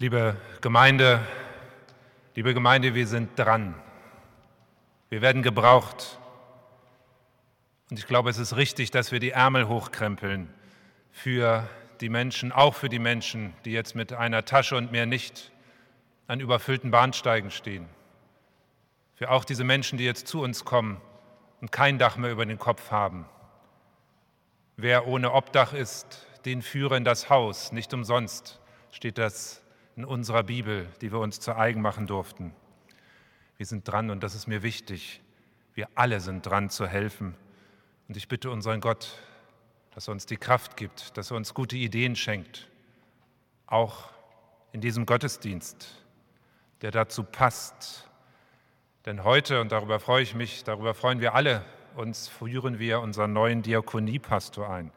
Liebe Gemeinde, liebe Gemeinde, wir sind dran. Wir werden gebraucht. Und ich glaube, es ist richtig, dass wir die Ärmel hochkrempeln für die Menschen, auch für die Menschen, die jetzt mit einer Tasche und mehr nicht an überfüllten Bahnsteigen stehen. Für auch diese Menschen, die jetzt zu uns kommen und kein Dach mehr über den Kopf haben. Wer ohne Obdach ist, den führe in das Haus. Nicht umsonst steht das in unserer Bibel, die wir uns zu eigen machen durften. Wir sind dran und das ist mir wichtig. Wir alle sind dran zu helfen. Und ich bitte unseren Gott, dass er uns die Kraft gibt, dass er uns gute Ideen schenkt, auch in diesem Gottesdienst, der dazu passt. Denn heute, und darüber freue ich mich, darüber freuen wir alle, uns führen wir unseren neuen Diakoniepastor ein.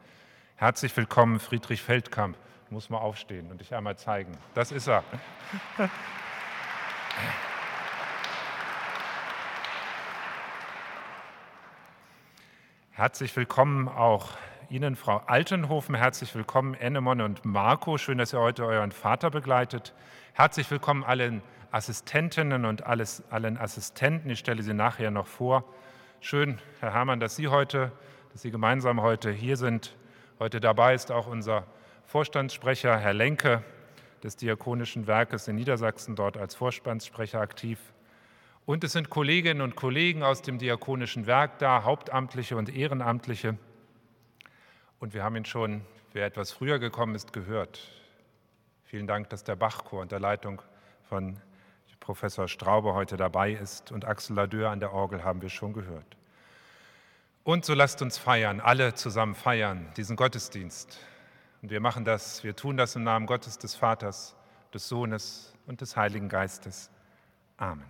Herzlich willkommen, Friedrich Feldkamp muss mal aufstehen und dich einmal zeigen. Das ist er. Herzlich willkommen auch Ihnen, Frau Altenhofen. Herzlich willkommen, Ennemon und Marco. Schön, dass ihr heute euren Vater begleitet. Herzlich willkommen allen Assistentinnen und alles, allen Assistenten. Ich stelle sie nachher noch vor. Schön, Herr Herrmann, dass Sie heute, dass Sie gemeinsam heute hier sind. Heute dabei ist auch unser Vorstandssprecher Herr Lenke des Diakonischen Werkes in Niedersachsen, dort als Vorstandssprecher aktiv. Und es sind Kolleginnen und Kollegen aus dem Diakonischen Werk da, Hauptamtliche und Ehrenamtliche. Und wir haben ihn schon, wer etwas früher gekommen ist, gehört. Vielen Dank, dass der Bachchor unter Leitung von Professor Straube heute dabei ist und Axel Ladeur an der Orgel haben wir schon gehört. Und so lasst uns feiern, alle zusammen feiern, diesen Gottesdienst. Und wir machen das, wir tun das im Namen Gottes, des Vaters, des Sohnes und des Heiligen Geistes. Amen.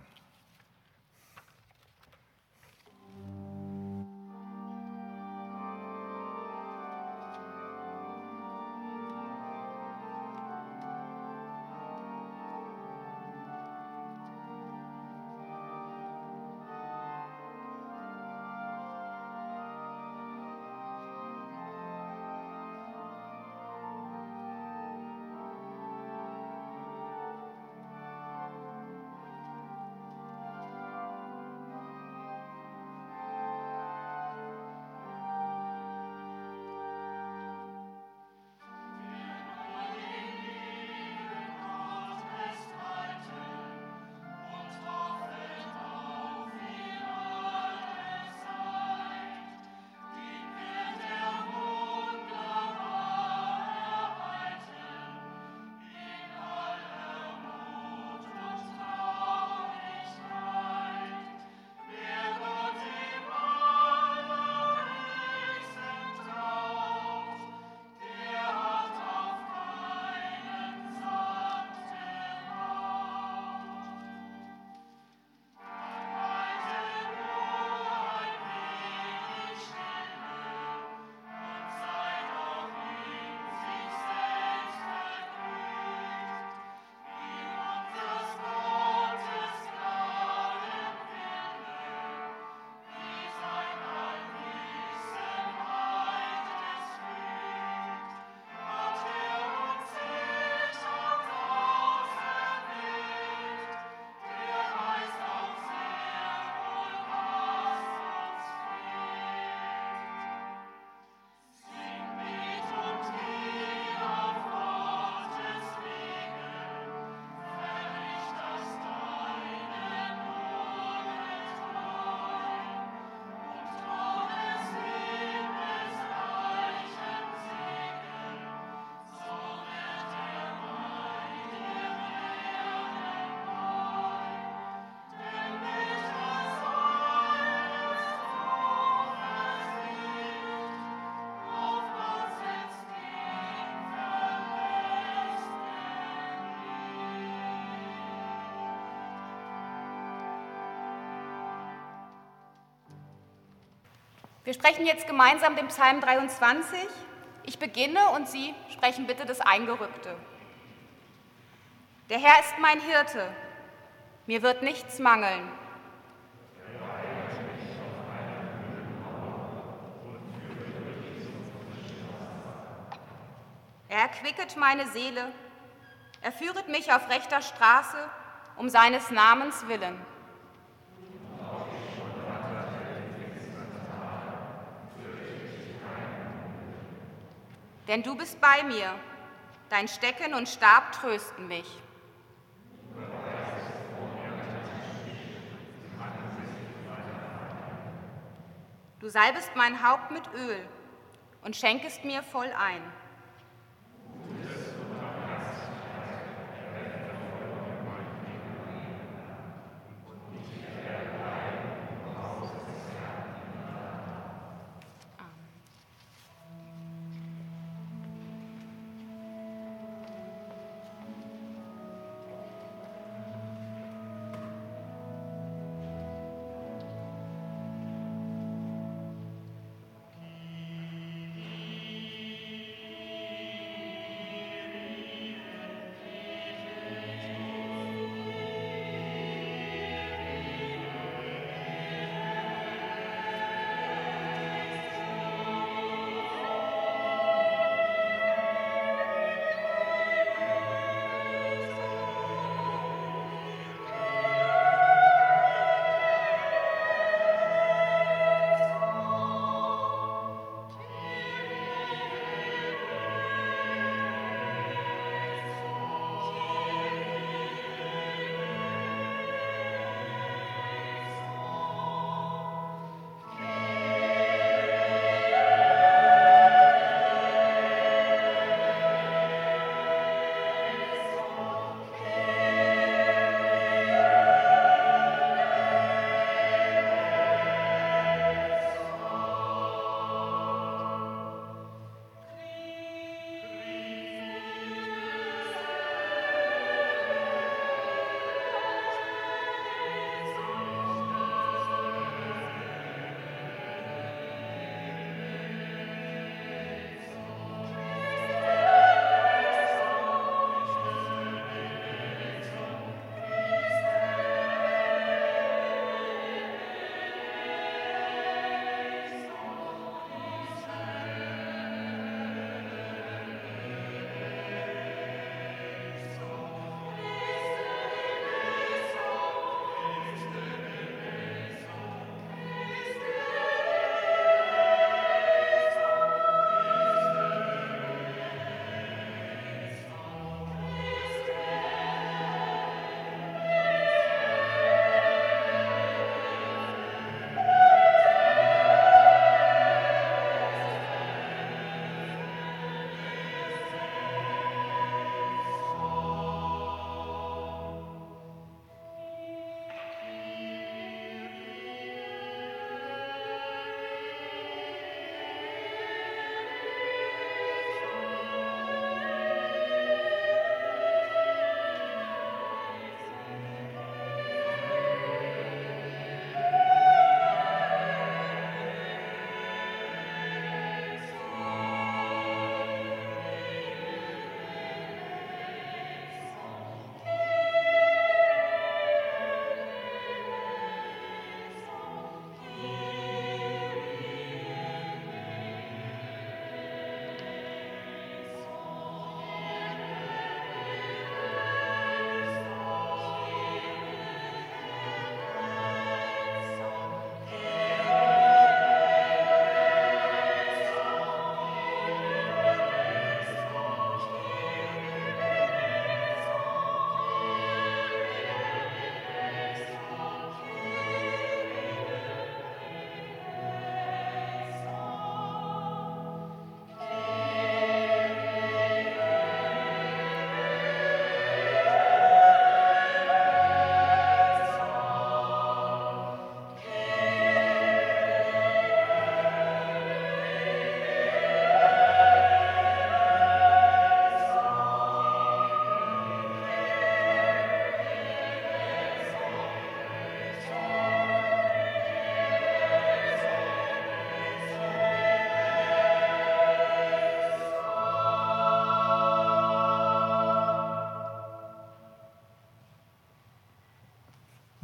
Wir sprechen jetzt gemeinsam den Psalm 23. Ich beginne und Sie sprechen bitte das Eingerückte. Der Herr ist mein Hirte, mir wird nichts mangeln. Er erquicket meine Seele, Er führet mich auf rechter Straße um seines Namens willen. Denn du bist bei mir, dein Stecken und Stab trösten mich. Du salbest mein Haupt mit Öl und schenkest mir voll ein.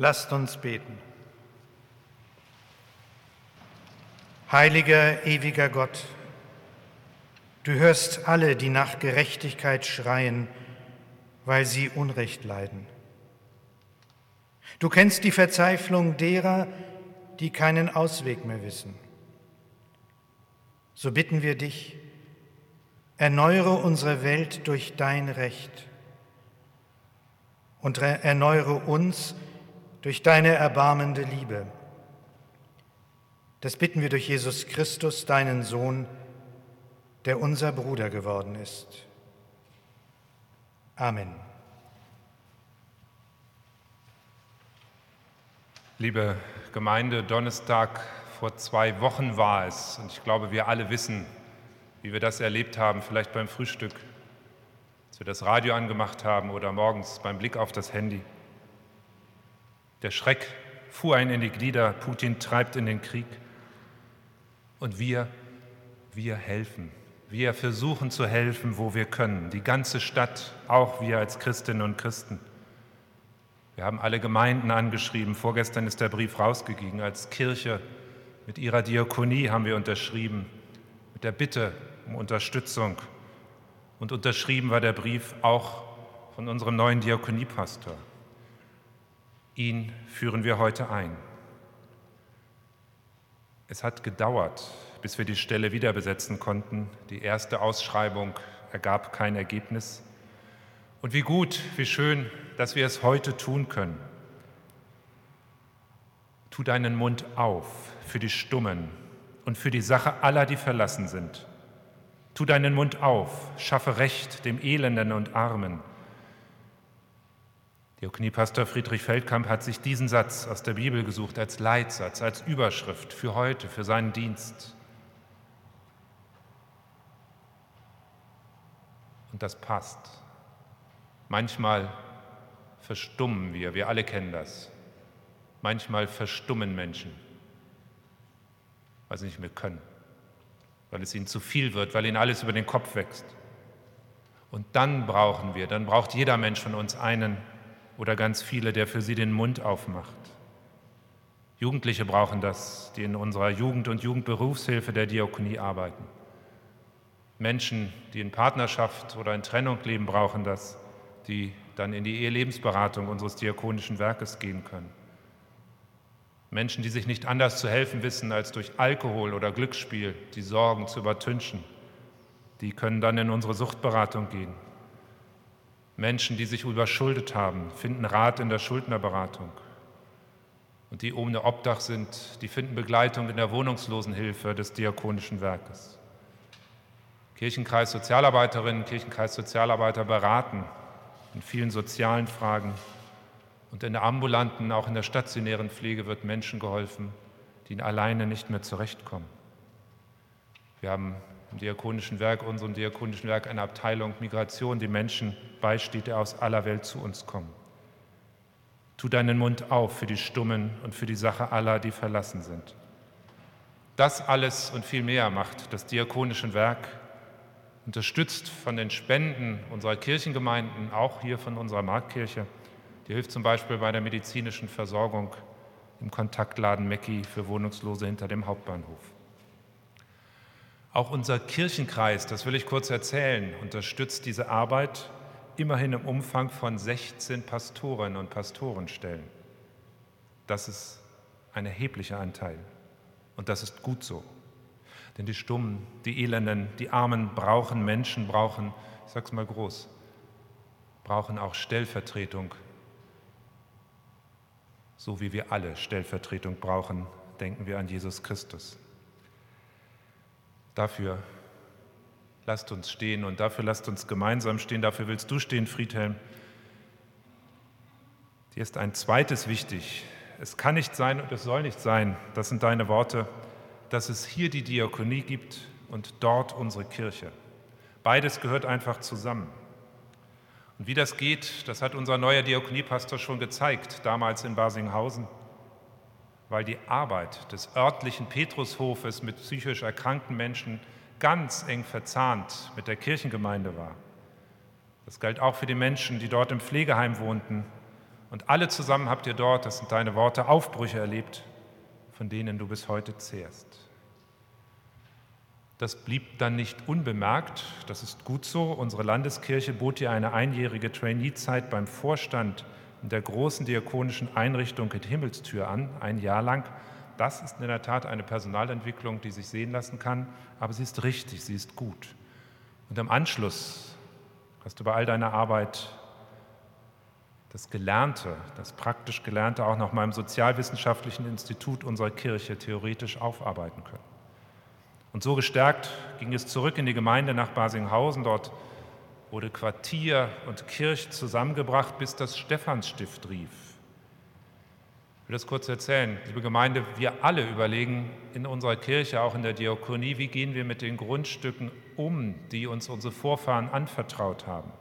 Lasst uns beten. Heiliger, ewiger Gott, du hörst alle, die nach Gerechtigkeit schreien, weil sie Unrecht leiden. Du kennst die Verzweiflung derer, die keinen Ausweg mehr wissen. So bitten wir dich, erneuere unsere Welt durch dein Recht und erneuere uns durch deine erbarmende Liebe. Das bitten wir durch Jesus Christus, deinen Sohn, der unser Bruder geworden ist. Amen. Liebe Gemeinde, Donnerstag vor zwei Wochen war es und ich glaube, wir alle wissen, wie wir das erlebt haben, vielleicht beim Frühstück, als wir das Radio angemacht haben oder morgens beim Blick auf das Handy. Der Schreck fuhr ein in die Glieder, Putin treibt in den Krieg und wir, wir helfen. Wir versuchen zu helfen, wo wir können. Die ganze Stadt, auch wir als Christinnen und Christen. Wir haben alle Gemeinden angeschrieben. Vorgestern ist der Brief rausgegangen. Als Kirche mit ihrer Diakonie haben wir unterschrieben, mit der Bitte um Unterstützung. Und unterschrieben war der Brief auch von unserem neuen Diakoniepastor. Ihn führen wir heute ein. Es hat gedauert, bis wir die Stelle wieder besetzen konnten. Die erste Ausschreibung ergab kein Ergebnis. Und wie gut, wie schön, dass wir es heute tun können. Tu deinen Mund auf für die Stummen und für die Sache aller, die verlassen sind. Tu deinen Mund auf, schaffe Recht dem Elenden und Armen. Diakoniepastor Friedrich Feldkamp hat sich diesen Satz aus der Bibel gesucht als Leitsatz, als Überschrift für heute, für seinen Dienst. Und das passt. Manchmal verstummen wir, wir alle kennen das. Manchmal verstummen Menschen, weil sie nicht mehr können, weil es ihnen zu viel wird, weil ihnen alles über den Kopf wächst. Und dann brauchen wir, dann braucht jeder Mensch von uns einen, oder ganz viele, der für sie den Mund aufmacht. Jugendliche brauchen das, die in unserer Jugend- und Jugendberufshilfe der Diakonie arbeiten. Menschen, die in Partnerschaft oder in Trennung leben, brauchen das, die dann in die Ehelebensberatung unseres diakonischen Werkes gehen können. Menschen, die sich nicht anders zu helfen wissen, als durch Alkohol oder Glücksspiel die Sorgen zu übertünchen, die können dann in unsere Suchtberatung gehen. Menschen, die sich überschuldet haben, finden Rat in der Schuldnerberatung. Und die ohne Obdach sind, die finden Begleitung in der Wohnungslosenhilfe des Diakonischen Werkes. Kirchenkreis Sozialarbeiterinnen, Kirchenkreis Sozialarbeiter beraten in vielen sozialen Fragen. Und in der ambulanten, auch in der stationären Pflege wird Menschen geholfen, die alleine nicht mehr zurechtkommen. Wir haben im diakonischen Werk, unserem diakonischen Werk, eine Abteilung Migration, die Menschen beisteht, die aus aller Welt zu uns kommen. Tu deinen Mund auf für die Stummen und für die Sache aller, die verlassen sind. Das alles und viel mehr macht das diakonische Werk, unterstützt von den Spenden unserer Kirchengemeinden, auch hier von unserer Marktkirche. Die hilft zum Beispiel bei der medizinischen Versorgung im Kontaktladen Mecki für Wohnungslose hinter dem Hauptbahnhof. Auch unser Kirchenkreis, das will ich kurz erzählen, unterstützt diese Arbeit immerhin im Umfang von 16 Pastoren und Pastorenstellen. Das ist ein erheblicher Anteil und das ist gut so. Denn die Stummen, die Elenden, die Armen brauchen Menschen, brauchen, ich sag's mal groß, brauchen auch Stellvertretung. So wie wir alle Stellvertretung brauchen, denken wir an Jesus Christus. Dafür lasst uns stehen und dafür lasst uns gemeinsam stehen. Dafür willst du stehen, Friedhelm. Dir ist ein zweites wichtig. Es kann nicht sein und es soll nicht sein, das sind deine Worte, dass es hier die Diakonie gibt und dort unsere Kirche. Beides gehört einfach zusammen. Und wie das geht, das hat unser neuer Diakoniepastor schon gezeigt, damals in Basinghausen weil die Arbeit des örtlichen Petrushofes mit psychisch erkrankten Menschen ganz eng verzahnt mit der Kirchengemeinde war. Das galt auch für die Menschen, die dort im Pflegeheim wohnten. Und alle zusammen habt ihr dort, das sind deine Worte, Aufbrüche erlebt, von denen du bis heute zehrst. Das blieb dann nicht unbemerkt, das ist gut so. Unsere Landeskirche bot ihr eine einjährige Trainee-Zeit beim Vorstand in der großen diakonischen Einrichtung in Himmelstür an, ein Jahr lang. Das ist in der Tat eine Personalentwicklung, die sich sehen lassen kann, aber sie ist richtig, sie ist gut. Und im Anschluss hast du bei all deiner Arbeit das Gelernte, das praktisch Gelernte auch noch mal im Sozialwissenschaftlichen Institut unserer Kirche theoretisch aufarbeiten können. Und so gestärkt ging es zurück in die Gemeinde nach Basinghausen. Dort wurde Quartier und Kirche zusammengebracht, bis das Stephansstift rief. Ich will das kurz erzählen. Liebe Gemeinde, wir alle überlegen in unserer Kirche, auch in der Diakonie, wie gehen wir mit den Grundstücken um, die uns unsere Vorfahren anvertraut haben.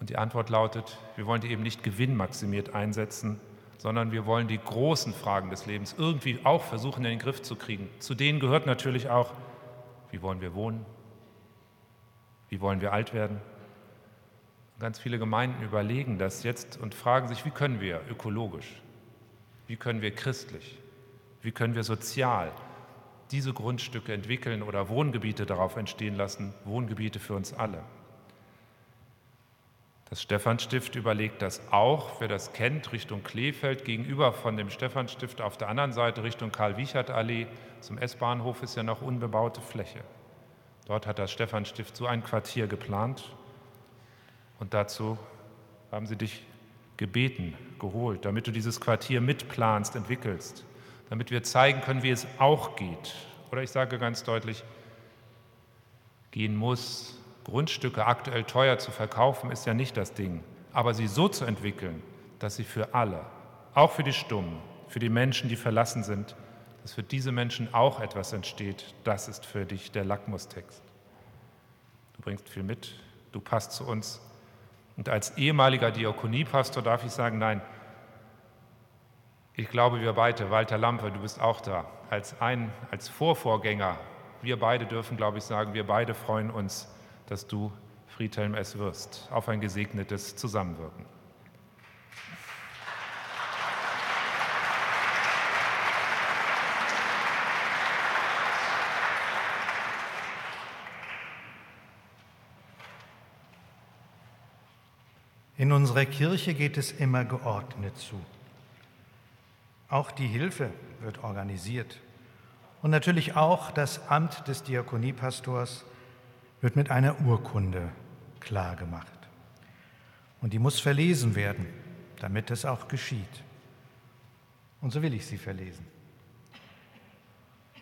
Und die Antwort lautet, wir wollen die eben nicht gewinnmaximiert einsetzen, sondern wir wollen die großen Fragen des Lebens irgendwie auch versuchen in den Griff zu kriegen. Zu denen gehört natürlich auch, wie wollen wir wohnen, wie wollen wir alt werden? Ganz viele Gemeinden überlegen das jetzt und fragen sich, wie können wir ökologisch, wie können wir christlich, wie können wir sozial diese Grundstücke entwickeln oder Wohngebiete darauf entstehen lassen, Wohngebiete für uns alle. Das Stephanstift überlegt das auch, wer das kennt, Richtung Kleefeld, gegenüber von dem Stephanstift auf der anderen Seite Richtung Karl-Wiechert-Allee zum S-Bahnhof ist ja noch unbebaute Fläche. Dort hat das Stephanstift so ein Quartier geplant und dazu haben sie dich gebeten, geholt, damit du dieses Quartier mitplanst, entwickelst, damit wir zeigen können, wie es auch geht. Oder ich sage ganz deutlich, gehen muss. Grundstücke aktuell teuer zu verkaufen, ist ja nicht das Ding. Aber sie so zu entwickeln, dass sie für alle, auch für die Stummen, für die Menschen, die verlassen sind, dass für diese Menschen auch etwas entsteht, das ist für dich der Lackmustext. Du bringst viel mit, du passt zu uns. Und als ehemaliger Diakoniepastor darf ich sagen, nein, ich glaube, wir beide, Walter Lampe, du bist auch da, als ein, als Vorvorgänger, wir beide dürfen, glaube ich, sagen, wir beide freuen uns, dass du Friedhelm S. wirst, auf ein gesegnetes Zusammenwirken. In unserer Kirche geht es immer geordnet zu. Auch die Hilfe wird organisiert. Und natürlich auch das Amt des Diakoniepastors wird mit einer Urkunde klargemacht. Und die muss verlesen werden, damit es auch geschieht. Und so will ich sie verlesen.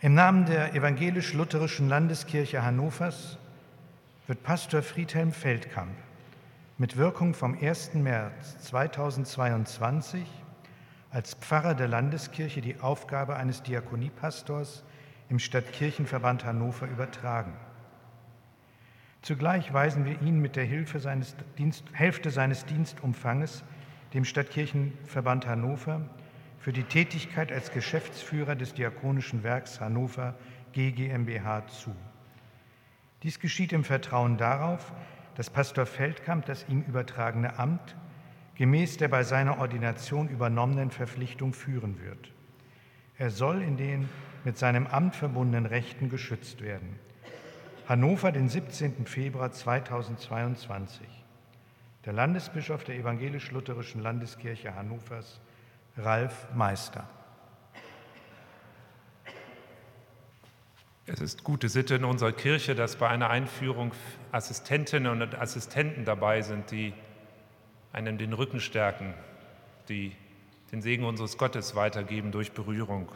Im Namen der evangelisch-lutherischen Landeskirche Hannovers wird Pastor Friedhelm Feldkamp mit Wirkung vom 1. März 2022 als Pfarrer der Landeskirche die Aufgabe eines Diakoniepastors im Stadtkirchenverband Hannover übertragen. Zugleich weisen wir ihn mit der Hilfe seines Dienst, Hälfte seines Dienstumfanges dem Stadtkirchenverband Hannover für die Tätigkeit als Geschäftsführer des Diakonischen Werks Hannover GGMBH zu. Dies geschieht im Vertrauen darauf, dass Pastor Feldkamp das ihm übertragene Amt gemäß der bei seiner Ordination übernommenen Verpflichtung führen wird. Er soll in den mit seinem Amt verbundenen Rechten geschützt werden. Hannover, den 17. Februar 2022. Der Landesbischof der evangelisch-lutherischen Landeskirche Hannovers, Ralf Meister. Es ist gute Sitte in unserer Kirche, dass bei einer Einführung Assistentinnen und Assistenten dabei sind, die einem den Rücken stärken, die den Segen unseres Gottes weitergeben durch Berührung.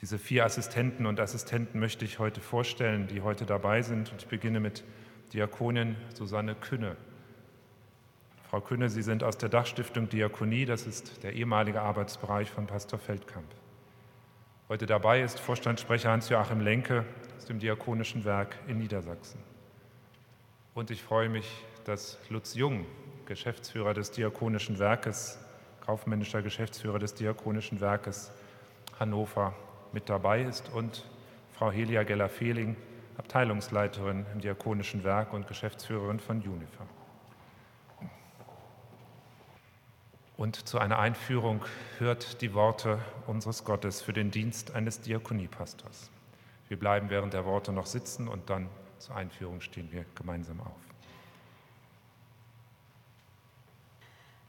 Diese vier Assistenten und Assistenten möchte ich heute vorstellen, die heute dabei sind. Und ich beginne mit Diakonin Susanne Künne. Frau Künne, Sie sind aus der Dachstiftung Diakonie, das ist der ehemalige Arbeitsbereich von Pastor Feldkamp. Heute dabei ist Vorstandssprecher Hans-Joachim Lenke aus dem Diakonischen Werk in Niedersachsen. Und ich freue mich, dass Lutz Jung, Geschäftsführer des Diakonischen Werkes, kaufmännischer Geschäftsführer des Diakonischen Werkes Hannover, mit dabei ist und Frau Helia Geller-Fehling, Abteilungsleiterin im Diakonischen Werk und Geschäftsführerin von Unifa. Und zu einer Einführung hört die Worte unseres Gottes für den Dienst eines Diakoniepastors. Wir bleiben während der Worte noch sitzen und dann zur Einführung stehen wir gemeinsam auf.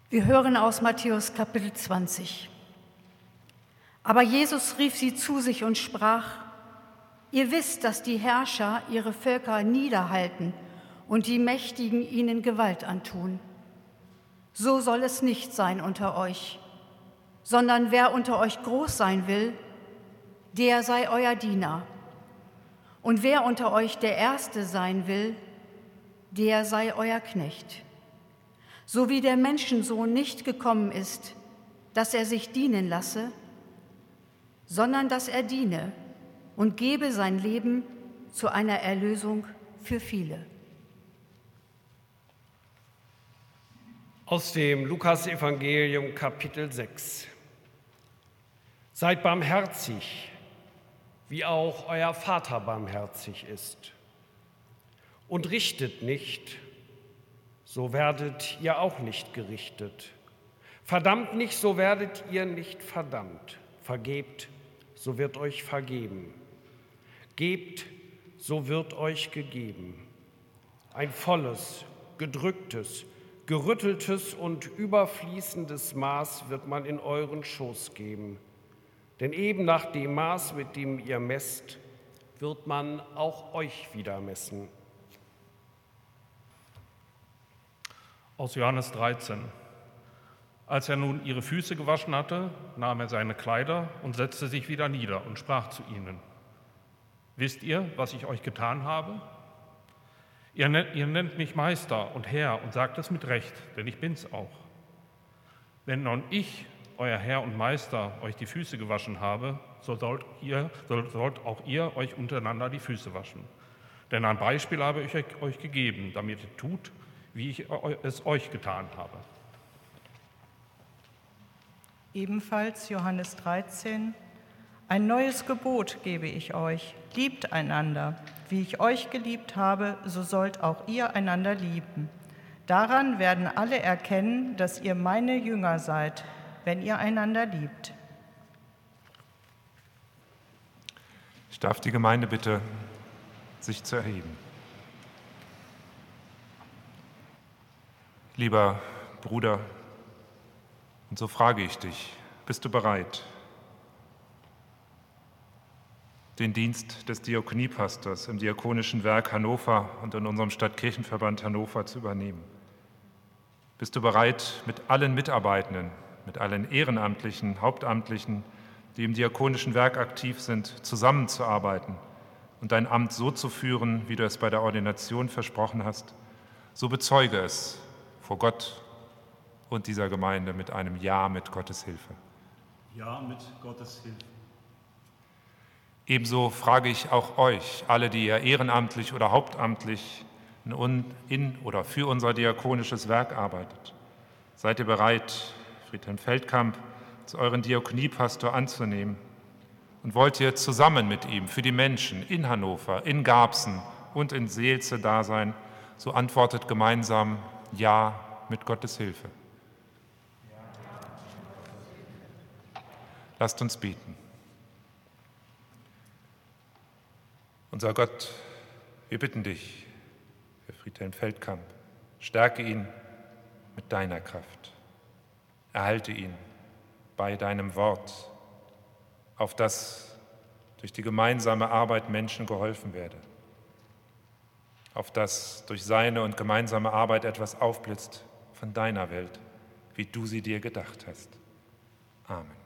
Wir hören aus Matthäus Kapitel 20. Aber Jesus rief sie zu sich und sprach, Ihr wisst, dass die Herrscher ihre Völker niederhalten und die Mächtigen ihnen Gewalt antun. So soll es nicht sein unter euch, sondern wer unter euch groß sein will, der sei euer Diener. Und wer unter euch der Erste sein will, der sei euer Knecht. So wie der Menschensohn nicht gekommen ist, dass er sich dienen lasse, sondern dass er diene und gebe sein Leben zu einer Erlösung für viele. Aus dem Lukasevangelium Kapitel 6. Seid barmherzig, wie auch euer Vater barmherzig ist. Und richtet nicht, so werdet ihr auch nicht gerichtet. Verdammt nicht, so werdet ihr nicht verdammt. Vergebt, so wird euch vergeben. Gebt, so wird euch gegeben. Ein volles, gedrücktes, gerütteltes und überfließendes Maß wird man in euren Schoß geben. Denn eben nach dem Maß, mit dem ihr messt, wird man auch euch wieder messen. Aus Johannes 13. Als er nun ihre Füße gewaschen hatte, nahm er seine Kleider und setzte sich wieder nieder und sprach zu ihnen. Wisst ihr, was ich euch getan habe? Ihr nennt, ihr nennt mich Meister und Herr und sagt es mit Recht, denn ich bin's auch. Wenn nun ich, euer Herr und Meister, euch die Füße gewaschen habe, so sollt, ihr, so sollt auch ihr euch untereinander die Füße waschen. Denn ein Beispiel habe ich euch gegeben, damit ihr tut, wie ich es euch getan habe. Ebenfalls Johannes 13, ein neues Gebot gebe ich euch, liebt einander. Wie ich euch geliebt habe, so sollt auch ihr einander lieben. Daran werden alle erkennen, dass ihr meine Jünger seid, wenn ihr einander liebt. Ich darf die Gemeinde bitte, sich zu erheben. Lieber Bruder, und so frage ich dich, bist du bereit, den Dienst des Diakoniepastors im Diakonischen Werk Hannover und in unserem Stadtkirchenverband Hannover zu übernehmen. Bist du bereit, mit allen Mitarbeitenden, mit allen Ehrenamtlichen, Hauptamtlichen, die im Diakonischen Werk aktiv sind, zusammenzuarbeiten und dein Amt so zu führen, wie du es bei der Ordination versprochen hast? So bezeuge es vor Gott und dieser Gemeinde mit einem Ja mit Gottes Hilfe. Ja mit Gottes Hilfe. Ebenso frage ich auch euch, alle, die ihr ehrenamtlich oder hauptamtlich in oder für unser diakonisches Werk arbeitet. Seid ihr bereit, Friedhelm Feldkamp zu euren Diakoniepastor anzunehmen? Und wollt ihr zusammen mit ihm für die Menschen in Hannover, in Garbsen und in Seelze da sein? So antwortet gemeinsam Ja mit Gottes Hilfe. Lasst uns beten. Unser Gott, wir bitten dich für Friedhelm Feldkamp, stärke ihn mit deiner Kraft. Erhalte ihn bei deinem Wort, auf das durch die gemeinsame Arbeit Menschen geholfen werde, auf das durch seine und gemeinsame Arbeit etwas aufblitzt von deiner Welt, wie du sie dir gedacht hast. Amen.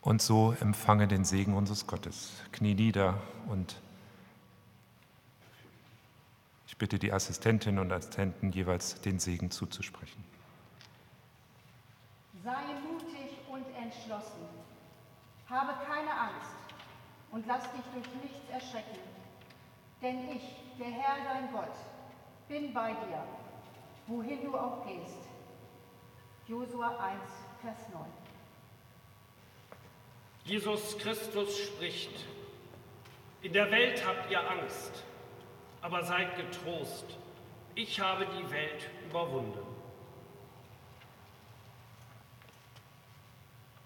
Und so empfange den Segen unseres Gottes. Knie nieder und ich bitte die Assistentinnen und Assistenten jeweils den Segen zuzusprechen. Sei mutig und entschlossen. Habe keine Angst und lass dich durch nichts erschrecken. Denn ich, der Herr dein Gott, bin bei dir, wohin du auch gehst. Josua 1, Vers 9. Jesus Christus spricht, in der Welt habt ihr Angst, aber seid getrost, ich habe die Welt überwunden.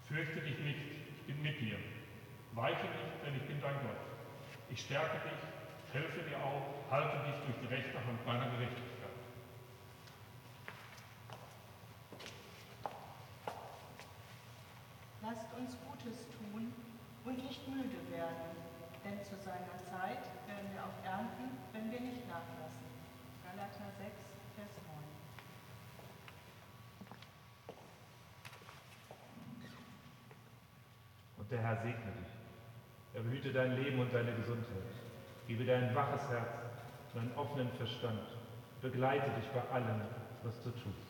Fürchte dich nicht, ich bin mit dir. Weiche nicht, denn ich bin dein Gott. Ich stärke dich, helfe dir auch, halte dich durch die rechte Hand meiner Gerechtigkeit. Lasst uns und nicht müde werden, denn zu seiner Zeit werden wir auch ernten, wenn wir nicht nachlassen. Galater 6, Vers 9. Und der Herr segne dich. Er behüte dein Leben und deine Gesundheit. Gebe dir ein waches Herz und einen offenen Verstand. Begleite dich bei allem, was du tust.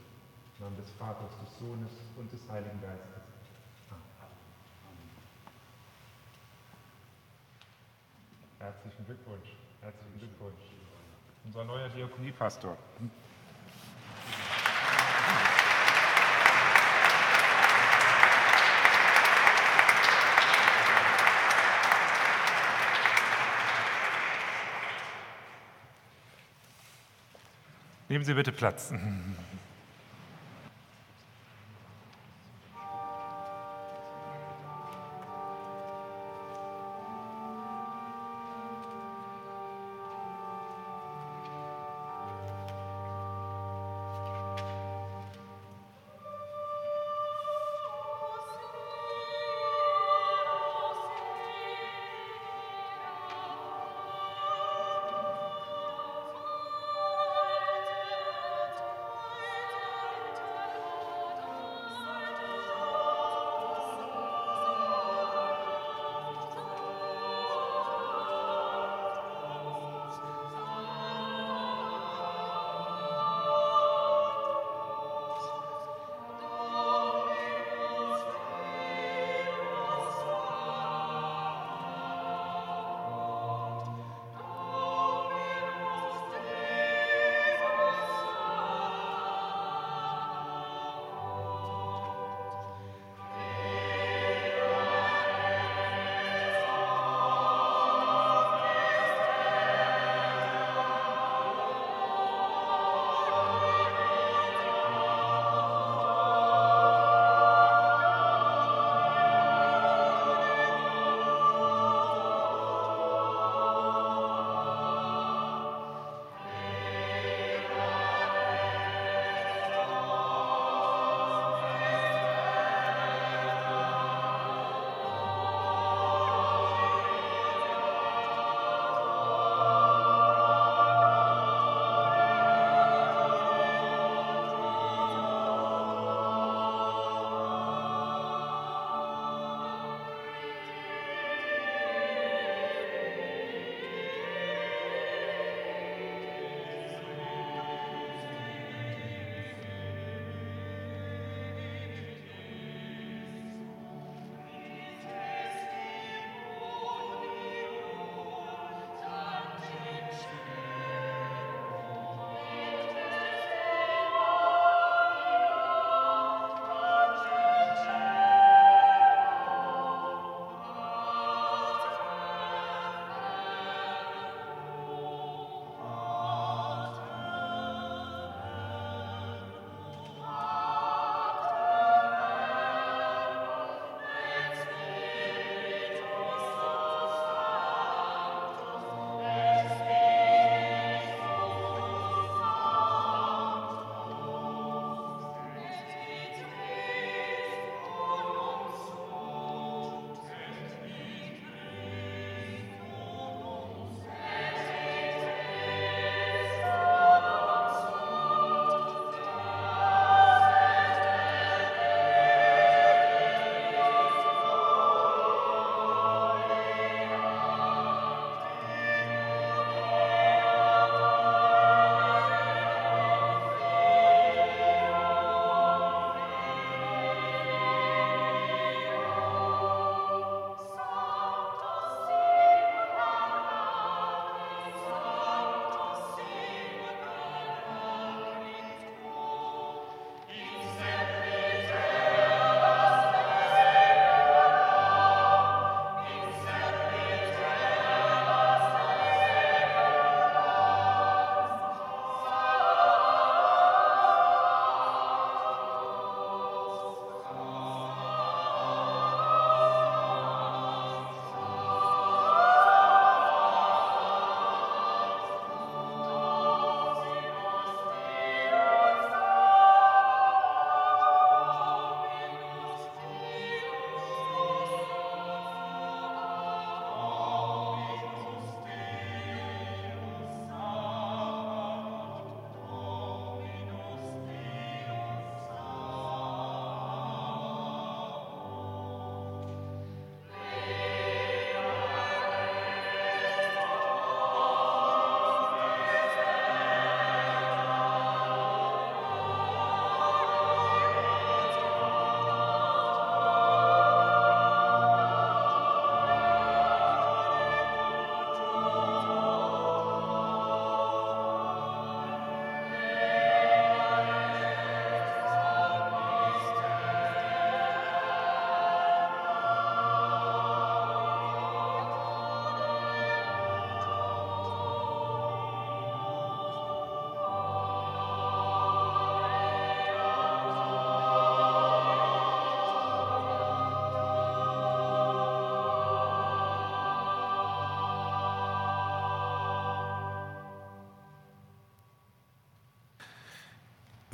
Im Namen des Vaters, des Sohnes und des Heiligen Geistes. Herzlichen Glückwunsch. Herzlichen Glückwunsch. Unser neuer Diakoniepastor. Nehmen Sie bitte Platz.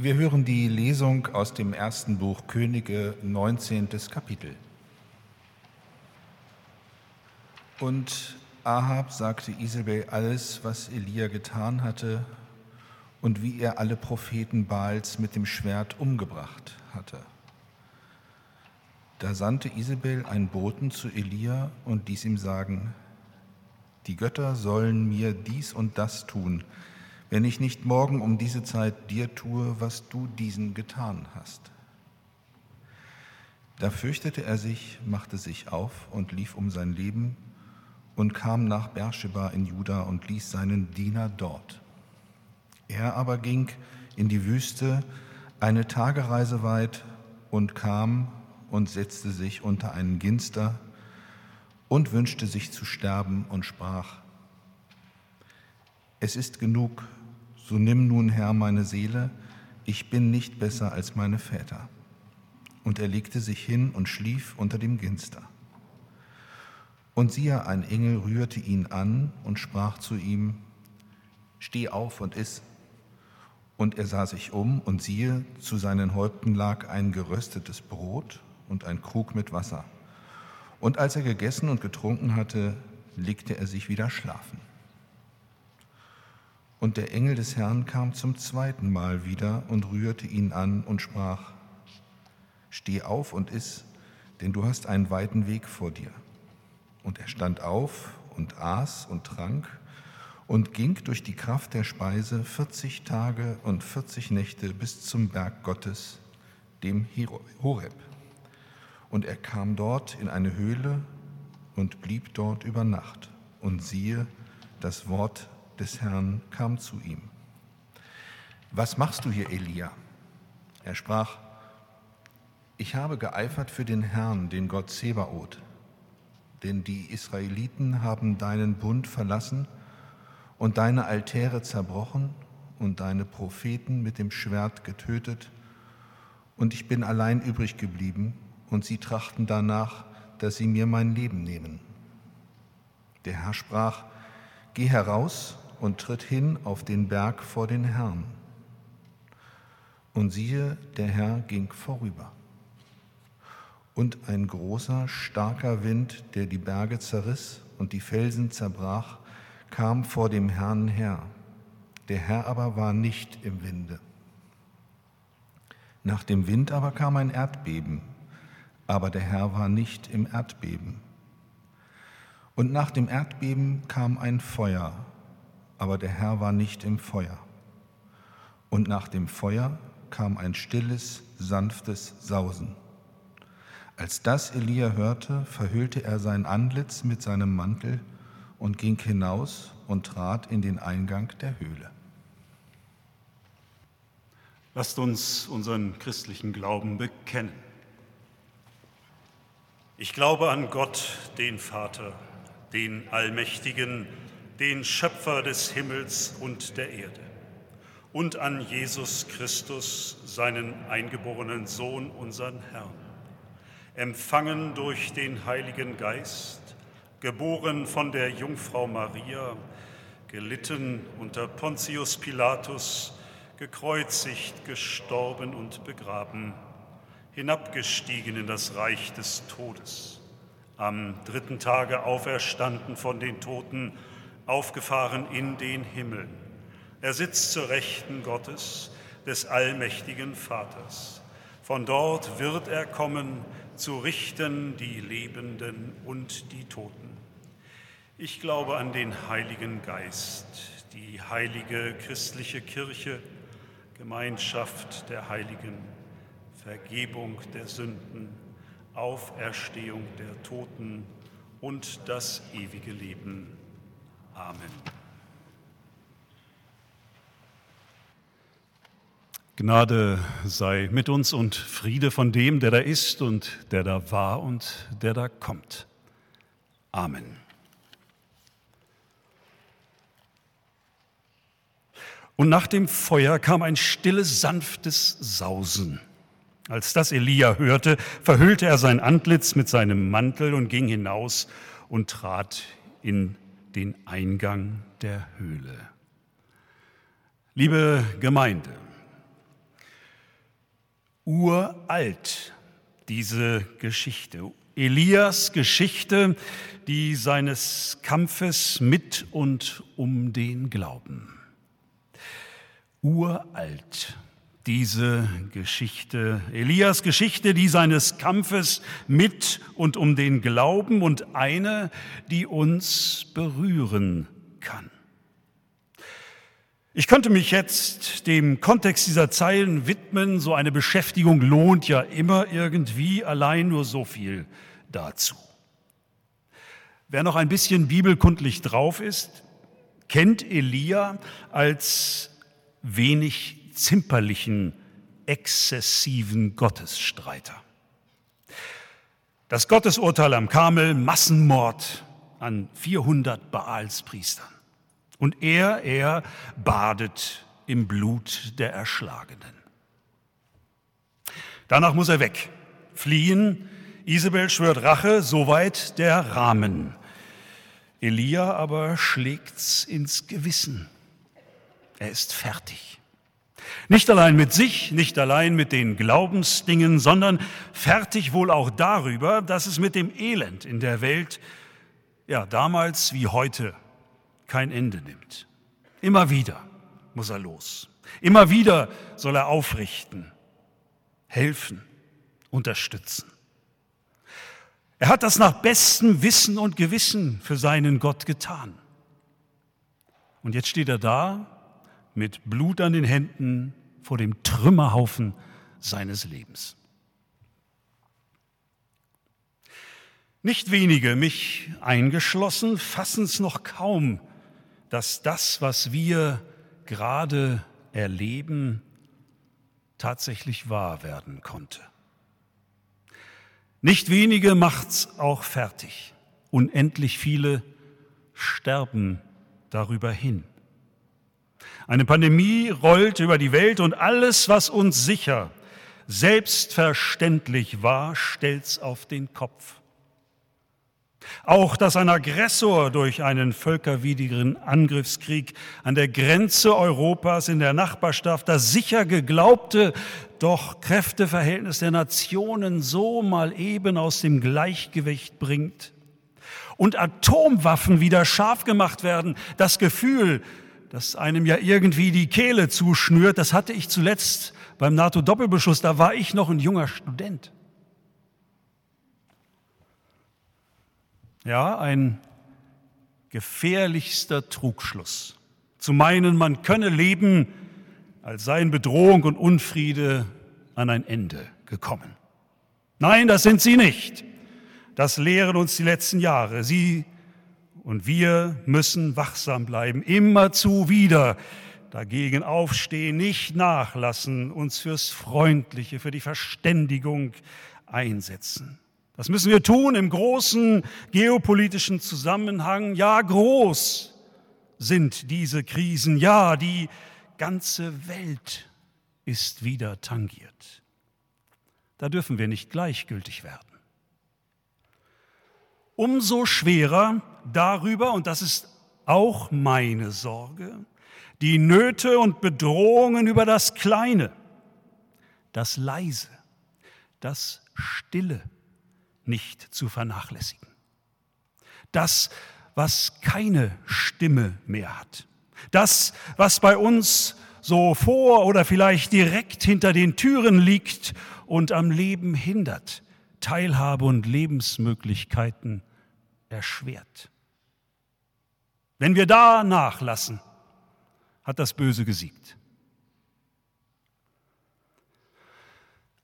Wir hören die Lesung aus dem ersten Buch Könige, 19. Kapitel. Und Ahab sagte Isabel alles, was Elia getan hatte und wie er alle Propheten Baals mit dem Schwert umgebracht hatte. Da sandte Isabel einen Boten zu Elia und ließ ihm sagen, die Götter sollen mir dies und das tun, wenn ich nicht morgen um diese Zeit dir tue, was du diesen getan hast. Da fürchtete er sich, machte sich auf und lief um sein Leben und kam nach Beersheba in Juda und ließ seinen Diener dort. Er aber ging in die Wüste eine Tagereise weit und kam und setzte sich unter einen Ginster und wünschte sich zu sterben und sprach, es ist genug, so nimm nun, Herr, meine Seele, ich bin nicht besser als meine Väter. Und er legte sich hin und schlief unter dem Ginster. Und siehe, ein Engel rührte ihn an und sprach zu ihm, Steh auf und iss. Und er sah sich um, und siehe, zu seinen Häupten lag ein geröstetes Brot und ein Krug mit Wasser. Und als er gegessen und getrunken hatte, legte er sich wieder schlafen. Und der Engel des Herrn kam zum zweiten Mal wieder und rührte ihn an und sprach, Steh auf und iss, denn du hast einen weiten Weg vor dir. Und er stand auf und aß und trank und ging durch die Kraft der Speise 40 Tage und 40 Nächte bis zum Berg Gottes, dem Horeb. Und er kam dort in eine Höhle und blieb dort über Nacht. Und siehe, das Wort des Herrn kam zu ihm. Was machst du hier, Elia? Er sprach, ich habe geeifert für den Herrn, den Gott Zebaoth, denn die Israeliten haben deinen Bund verlassen und deine Altäre zerbrochen und deine Propheten mit dem Schwert getötet, und ich bin allein übrig geblieben, und sie trachten danach, dass sie mir mein Leben nehmen. Der Herr sprach, Geh heraus und tritt hin auf den Berg vor den Herrn. Und siehe, der Herr ging vorüber. Und ein großer, starker Wind, der die Berge zerriss und die Felsen zerbrach, kam vor dem Herrn her. Der Herr aber war nicht im Winde. Nach dem Wind aber kam ein Erdbeben, aber der Herr war nicht im Erdbeben. Und nach dem Erdbeben kam ein Feuer, aber der Herr war nicht im Feuer. Und nach dem Feuer kam ein stilles, sanftes Sausen. Als das Elia hörte, verhüllte er sein Antlitz mit seinem Mantel und ging hinaus und trat in den Eingang der Höhle. Lasst uns unseren christlichen Glauben bekennen. Ich glaube an Gott, den Vater, den Allmächtigen, den Schöpfer des Himmels und der Erde, und an Jesus Christus, seinen eingeborenen Sohn, unseren Herrn, empfangen durch den Heiligen Geist, geboren von der Jungfrau Maria, gelitten unter Pontius Pilatus, gekreuzigt, gestorben und begraben, hinabgestiegen in das Reich des Todes, am dritten Tage auferstanden von den Toten, aufgefahren in den Himmel. Er sitzt zur Rechten Gottes, des allmächtigen Vaters. Von dort wird er kommen, zu richten die Lebenden und die Toten. Ich glaube an den Heiligen Geist, die heilige christliche Kirche, Gemeinschaft der Heiligen, Vergebung der Sünden, Auferstehung der Toten und das ewige Leben. Amen. Gnade sei mit uns und Friede von dem, der da ist und der da war und der da kommt. Amen. Und nach dem Feuer kam ein stilles, sanftes Sausen. Als das Elia hörte, verhüllte er sein Antlitz mit seinem Mantel und ging hinaus und trat in den Eingang der Höhle. Liebe Gemeinde, uralt, diese Geschichte. Elias Geschichte, die seines Kampfes mit und um den Glauben. Uralt, diese Geschichte. Elias Geschichte, die seines Kampfes mit und um den Glauben und eine, die uns berühren kann. Ich könnte mich jetzt dem Kontext dieser Zeilen widmen. So eine Beschäftigung lohnt ja immer irgendwie, allein nur so viel dazu. Wer noch ein bisschen bibelkundlich drauf ist, kennt Elia als wenig zimperlichen, exzessiven Gottesstreiter. Das Gottesurteil am Karmel, Massenmord an 400 Baalspriestern. Und er, er badet im Blut der Erschlagenen. Danach muss er weg, fliehen. Isabel schwört Rache, soweit der Rahmen. Elia aber schlägt's ins Gewissen. Er ist fertig. Nicht allein mit sich, nicht allein mit den Glaubensdingen, sondern fertig wohl auch darüber, dass es mit dem Elend in der Welt, ja damals wie heute, kein Ende nimmt. Immer wieder muss er los. Immer wieder soll er aufrichten, helfen, unterstützen. Er hat das nach bestem Wissen und Gewissen für seinen Gott getan. Und jetzt steht er da mit Blut an den Händen vor dem Trümmerhaufen seines Lebens. Nicht wenige, mich eingeschlossen, fassen es noch kaum, dass das, was wir gerade erleben, tatsächlich wahr werden konnte. Nicht wenige macht's auch fertig. Unendlich viele sterben darüber hin. Eine Pandemie rollt über die Welt und alles, was uns sicher, selbstverständlich war, stellt's auf den Kopf. Auch dass ein Aggressor durch einen völkerwidrigen Angriffskrieg an der Grenze Europas in der Nachbarschaft das sicher geglaubte, doch Kräfteverhältnis der Nationen so mal eben aus dem Gleichgewicht bringt und Atomwaffen wieder scharf gemacht werden, das Gefühl, das einem ja irgendwie die Kehle zuschnürt, das hatte ich zuletzt beim NATO-Doppelbeschuss, da war ich noch ein junger Student. Ja, ein gefährlichster Trugschluss. Zu meinen, man könne leben, als seien Bedrohung und Unfriede an ein Ende gekommen. Nein, das sind sie nicht. Das lehren uns die letzten Jahre. Sie und wir müssen wachsam bleiben, immerzu wieder dagegen aufstehen, nicht nachlassen, uns fürs Freundliche, für die Verständigung einsetzen. Das müssen wir tun im großen geopolitischen Zusammenhang. Ja, groß sind diese Krisen. Ja, die ganze Welt ist wieder tangiert. Da dürfen wir nicht gleichgültig werden. Umso schwerer darüber, und das ist auch meine Sorge, die Nöte und Bedrohungen über das Kleine, das Leise, das Stille nicht zu vernachlässigen. Das, was keine Stimme mehr hat. Das, was bei uns so vor oder vielleicht direkt hinter den Türen liegt und am Leben hindert, Teilhabe und Lebensmöglichkeiten erschwert. Wenn wir da nachlassen, hat das Böse gesiegt.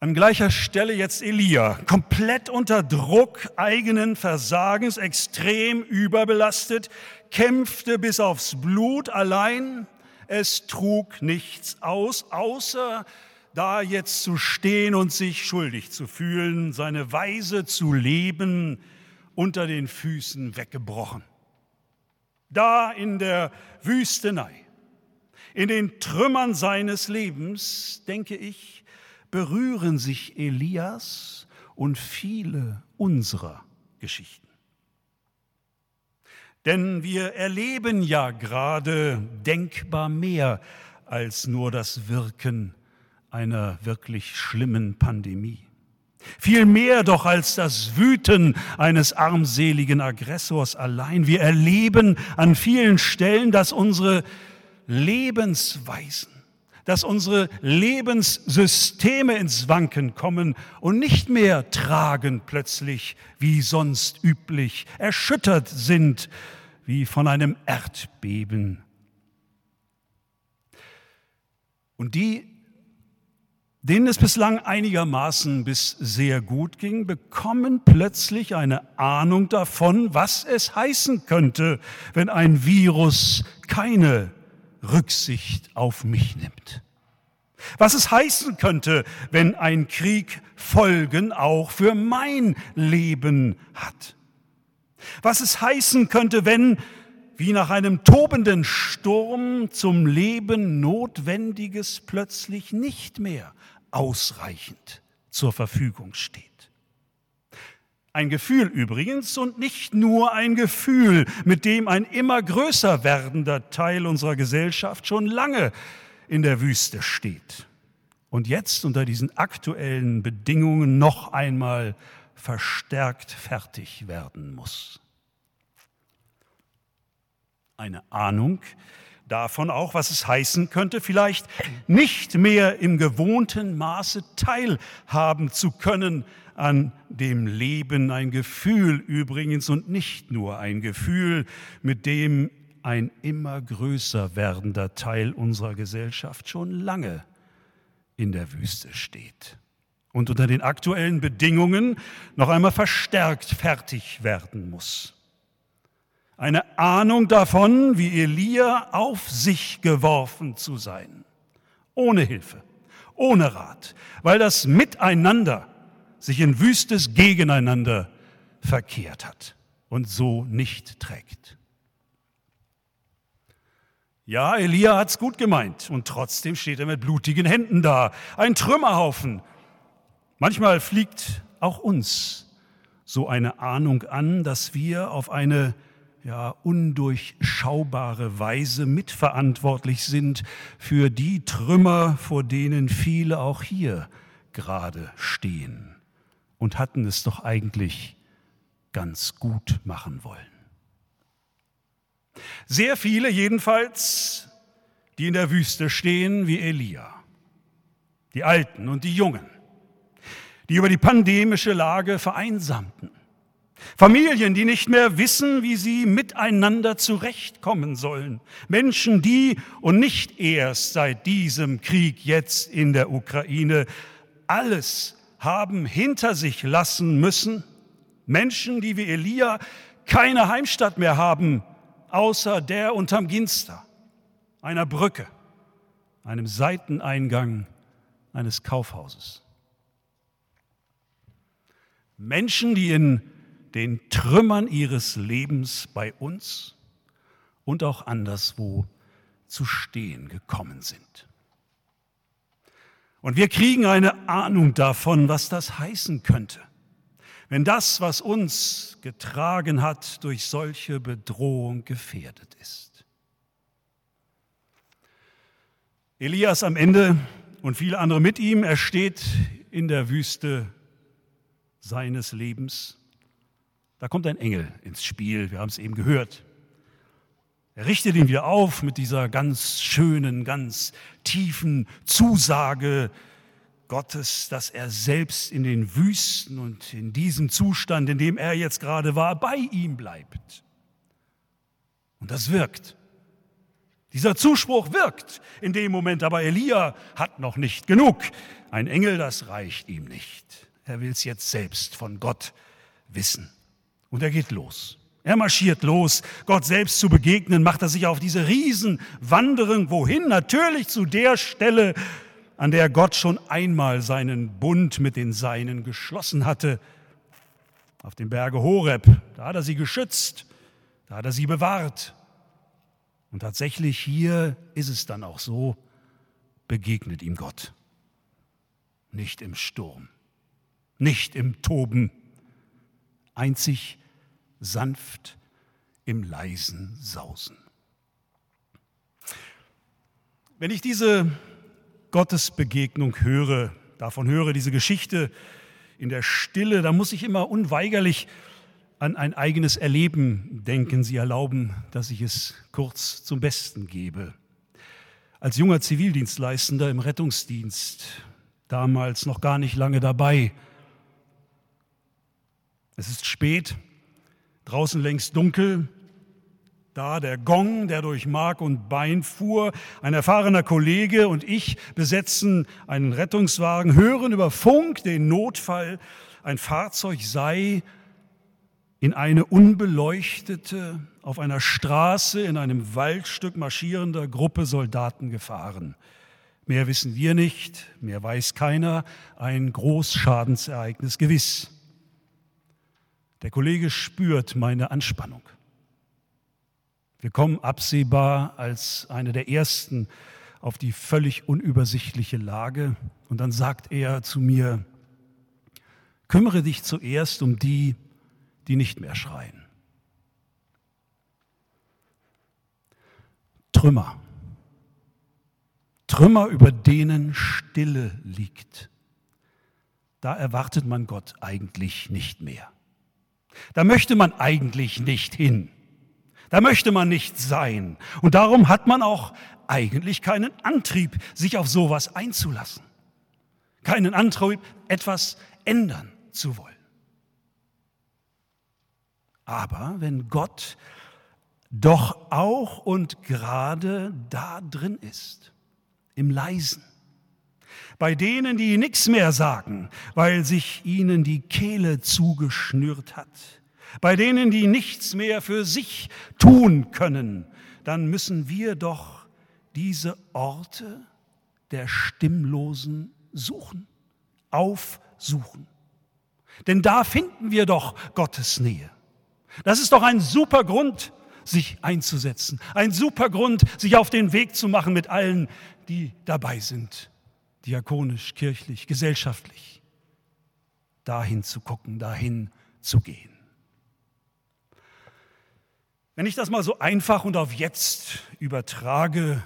An gleicher Stelle jetzt Elia, komplett unter Druck eigenen Versagens, extrem überbelastet, kämpfte bis aufs Blut allein. Es trug nichts aus, außer da jetzt zu stehen und sich schuldig zu fühlen, seine Weise zu leben, unter den Füßen weggebrochen. Da in der Wüstenei, in den Trümmern seines Lebens, denke ich, berühren sich Elias und viele unserer Geschichten. Denn wir erleben ja gerade denkbar mehr als nur das Wirken einer wirklich schlimmen Pandemie. Viel mehr doch als das Wüten eines armseligen Aggressors allein. Wir erleben an vielen Stellen, dass unsere Lebensweisen, dass unsere Lebenssysteme ins Wanken kommen und nicht mehr tragen plötzlich wie sonst üblich, erschüttert sind wie von einem Erdbeben. Und die denen es bislang einigermaßen bis sehr gut ging, bekommen plötzlich eine Ahnung davon, was es heißen könnte, wenn ein Virus keine Rücksicht auf mich nimmt. Was es heißen könnte, wenn ein Krieg Folgen auch für mein Leben hat. Was es heißen könnte, wenn wie nach einem tobenden Sturm zum Leben Notwendiges plötzlich nicht mehr ausreichend zur Verfügung steht. Ein Gefühl übrigens und nicht nur ein Gefühl, mit dem ein immer größer werdender Teil unserer Gesellschaft schon lange in der Wüste steht und jetzt unter diesen aktuellen Bedingungen noch einmal verstärkt fertig werden muss. Eine Ahnung, davon auch, was es heißen könnte, vielleicht nicht mehr im gewohnten Maße teilhaben zu können an dem Leben, ein Gefühl übrigens und nicht nur ein Gefühl, mit dem ein immer größer werdender Teil unserer Gesellschaft schon lange in der Wüste steht und unter den aktuellen Bedingungen noch einmal verstärkt fertig werden muss. Eine Ahnung davon, wie Elia auf sich geworfen zu sein. Ohne Hilfe, ohne Rat, weil das Miteinander sich in wüstes Gegeneinander verkehrt hat und so nicht trägt. Ja, Elia hat's gut gemeint und trotzdem steht er mit blutigen Händen da. Ein Trümmerhaufen. Manchmal fliegt auch uns so eine Ahnung an, dass wir auf eine ja, undurchschaubare Weise mitverantwortlich sind für die Trümmer, vor denen viele auch hier gerade stehen und hatten es doch eigentlich ganz gut machen wollen. Sehr viele jedenfalls, die in der Wüste stehen wie Elia, die Alten und die Jungen, die über die pandemische Lage vereinsamten Familien, die nicht mehr wissen, wie sie miteinander zurechtkommen sollen. Menschen, die und nicht erst seit diesem Krieg jetzt in der Ukraine alles haben hinter sich lassen müssen. Menschen, die wie Elia keine Heimstatt mehr haben, außer der unterm Ginster, einer Brücke, einem Seiteneingang eines Kaufhauses. Menschen, die in den Trümmern ihres Lebens bei uns und auch anderswo zu stehen gekommen sind. Und wir kriegen eine Ahnung davon, was das heißen könnte, wenn das, was uns getragen hat, durch solche Bedrohung gefährdet ist. Elias am Ende und viele andere mit ihm, er steht in der Wüste seines Lebens da kommt ein Engel ins Spiel, wir haben es eben gehört. Er richtet ihn wieder auf mit dieser ganz schönen, ganz tiefen Zusage Gottes, dass er selbst in den Wüsten und in diesem Zustand, in dem er jetzt gerade war, bei ihm bleibt. Und das wirkt. Dieser Zuspruch wirkt in dem Moment, aber Elia hat noch nicht genug. Ein Engel, das reicht ihm nicht. Er will es jetzt selbst von Gott wissen. Und er geht los. Er marschiert los, Gott selbst zu begegnen, macht er sich auf diese Riesenwanderung. Wohin? Natürlich zu der Stelle, an der Gott schon einmal seinen Bund mit den Seinen geschlossen hatte. Auf dem Berge Horeb. Da hat er sie geschützt, da hat er sie bewahrt. Und tatsächlich hier ist es dann auch so, begegnet ihm Gott. Nicht im Sturm, nicht im Toben, einzig sanft im leisen Sausen. Wenn ich diese Gottesbegegnung höre, davon höre, diese Geschichte in der Stille, da muss ich immer unweigerlich an ein eigenes Erleben denken. Sie erlauben, dass ich es kurz zum Besten gebe. Als junger Zivildienstleistender im Rettungsdienst, damals noch gar nicht lange dabei. Es ist spät, draußen längst dunkel, da der Gong, der durch Mark und Bein fuhr, ein erfahrener Kollege und ich besetzen einen Rettungswagen, hören über Funk den Notfall, ein Fahrzeug sei in eine unbeleuchtete, auf einer Straße in einem Waldstück marschierender Gruppe Soldaten gefahren. Mehr wissen wir nicht, mehr weiß keiner, ein Großschadensereignis gewiss. Der Kollege spürt meine Anspannung. Wir kommen absehbar als eine der ersten auf die völlig unübersichtliche Lage. Und dann sagt er zu mir, kümmere dich zuerst um die, die nicht mehr schreien. Trümmer. Trümmer, über denen Stille liegt. Da erwartet man Gott eigentlich nicht mehr. Da möchte man eigentlich nicht hin. Da möchte man nicht sein. Und darum hat man auch eigentlich keinen Antrieb, sich auf sowas einzulassen. Keinen Antrieb, etwas ändern zu wollen. Aber wenn Gott doch auch und gerade da drin ist, im Leisen, bei denen, die nichts mehr sagen, weil sich ihnen die Kehle zugeschnürt hat, bei denen, die nichts mehr für sich tun können, dann müssen wir doch diese Orte der Stimmlosen suchen, aufsuchen. Denn da finden wir doch Gottes Nähe. Das ist doch ein super Grund, sich einzusetzen, ein super Grund, sich auf den Weg zu machen mit allen, die dabei sind, diakonisch, kirchlich, gesellschaftlich, dahin zu gucken, dahin zu gehen. Wenn ich das mal so einfach und auf jetzt übertrage,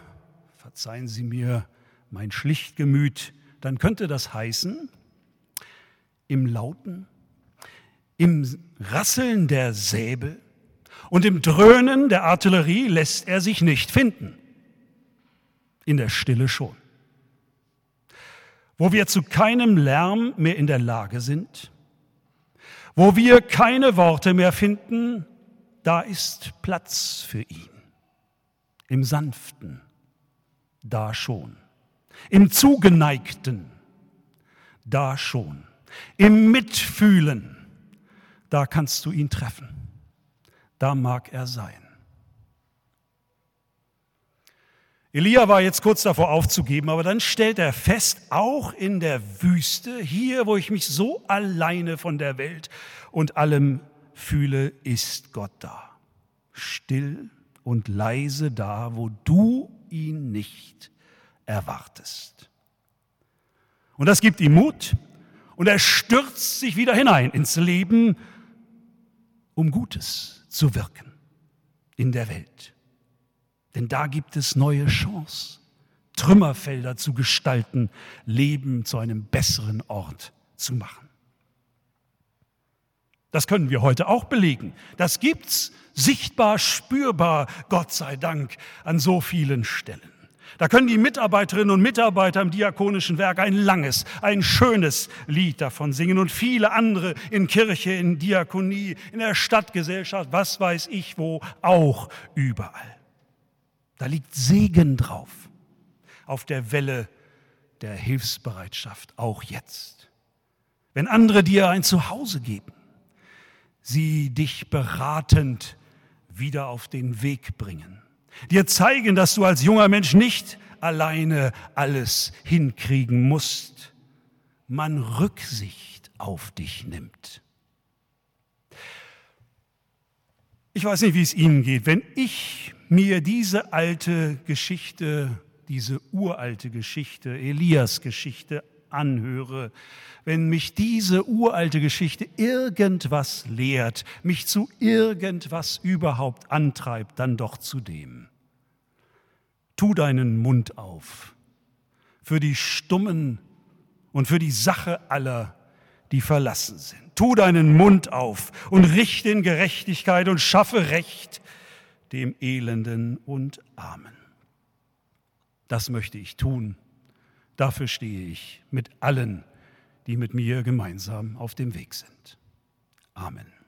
verzeihen Sie mir mein Schlichtgemüt, dann könnte das heißen, im Lauten, im Rasseln der Säbel und im Dröhnen der Artillerie lässt er sich nicht finden. In der Stille schon. Wo wir zu keinem Lärm mehr in der Lage sind, wo wir keine Worte mehr finden, da ist Platz für ihn. Im Sanften, da schon. Im Zugeneigten, da schon. Im Mitfühlen, da kannst du ihn treffen. Da mag er sein. Elia war jetzt kurz davor aufzugeben, aber dann stellt er fest, auch in der Wüste, hier, wo ich mich so alleine von der Welt und allem fühle, ist Gott da. Still und leise da, wo du ihn nicht erwartest. Und das gibt ihm Mut und er stürzt sich wieder hinein ins Leben, um Gutes zu wirken in der Welt. Denn da gibt es neue Chance, Trümmerfelder zu gestalten, Leben zu einem besseren Ort zu machen. Das können wir heute auch belegen. Das gibt's sichtbar, spürbar, Gott sei Dank, an so vielen Stellen. Da können die Mitarbeiterinnen und Mitarbeiter im diakonischen Werk ein langes, ein schönes Lied davon singen und viele andere in Kirche, in Diakonie, in der Stadtgesellschaft, was weiß ich wo, auch überall. Da liegt Segen drauf auf der Welle der Hilfsbereitschaft, auch jetzt. Wenn andere dir ein Zuhause geben, sie dich beratend wieder auf den Weg bringen. Dir zeigen, dass du als junger Mensch nicht alleine alles hinkriegen musst. Man Rücksicht auf dich nimmt. Ich weiß nicht, wie es Ihnen geht. Wenn ich mir diese alte Geschichte, diese uralte Geschichte, Elias Geschichte anhöre, wenn mich diese uralte Geschichte irgendwas lehrt, mich zu irgendwas überhaupt antreibt, dann doch zu dem. Tu deinen Mund auf, für die Stummen und für die Sache aller, die verlassen sind. Tu deinen Mund auf und richte in Gerechtigkeit und schaffe Recht dem Elenden und Armen. Das möchte ich tun. Dafür stehe ich mit allen, die mit mir gemeinsam auf dem Weg sind. Amen.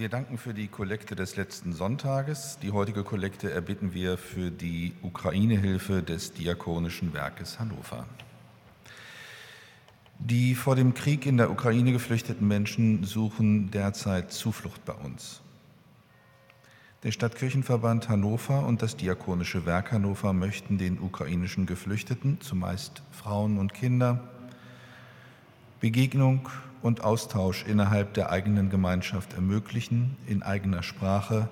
Wir danken für die Kollekte des letzten Sonntages. Die heutige Kollekte erbitten wir für die Ukraine-Hilfe des Diakonischen Werkes Hannover. Die vor dem Krieg in der Ukraine geflüchteten Menschen suchen derzeit Zuflucht bei uns. Der Stadtkirchenverband Hannover und das Diakonische Werk Hannover möchten den ukrainischen Geflüchteten, zumeist Frauen und Kinder, Begegnung und Austausch innerhalb der eigenen Gemeinschaft ermöglichen, in eigener Sprache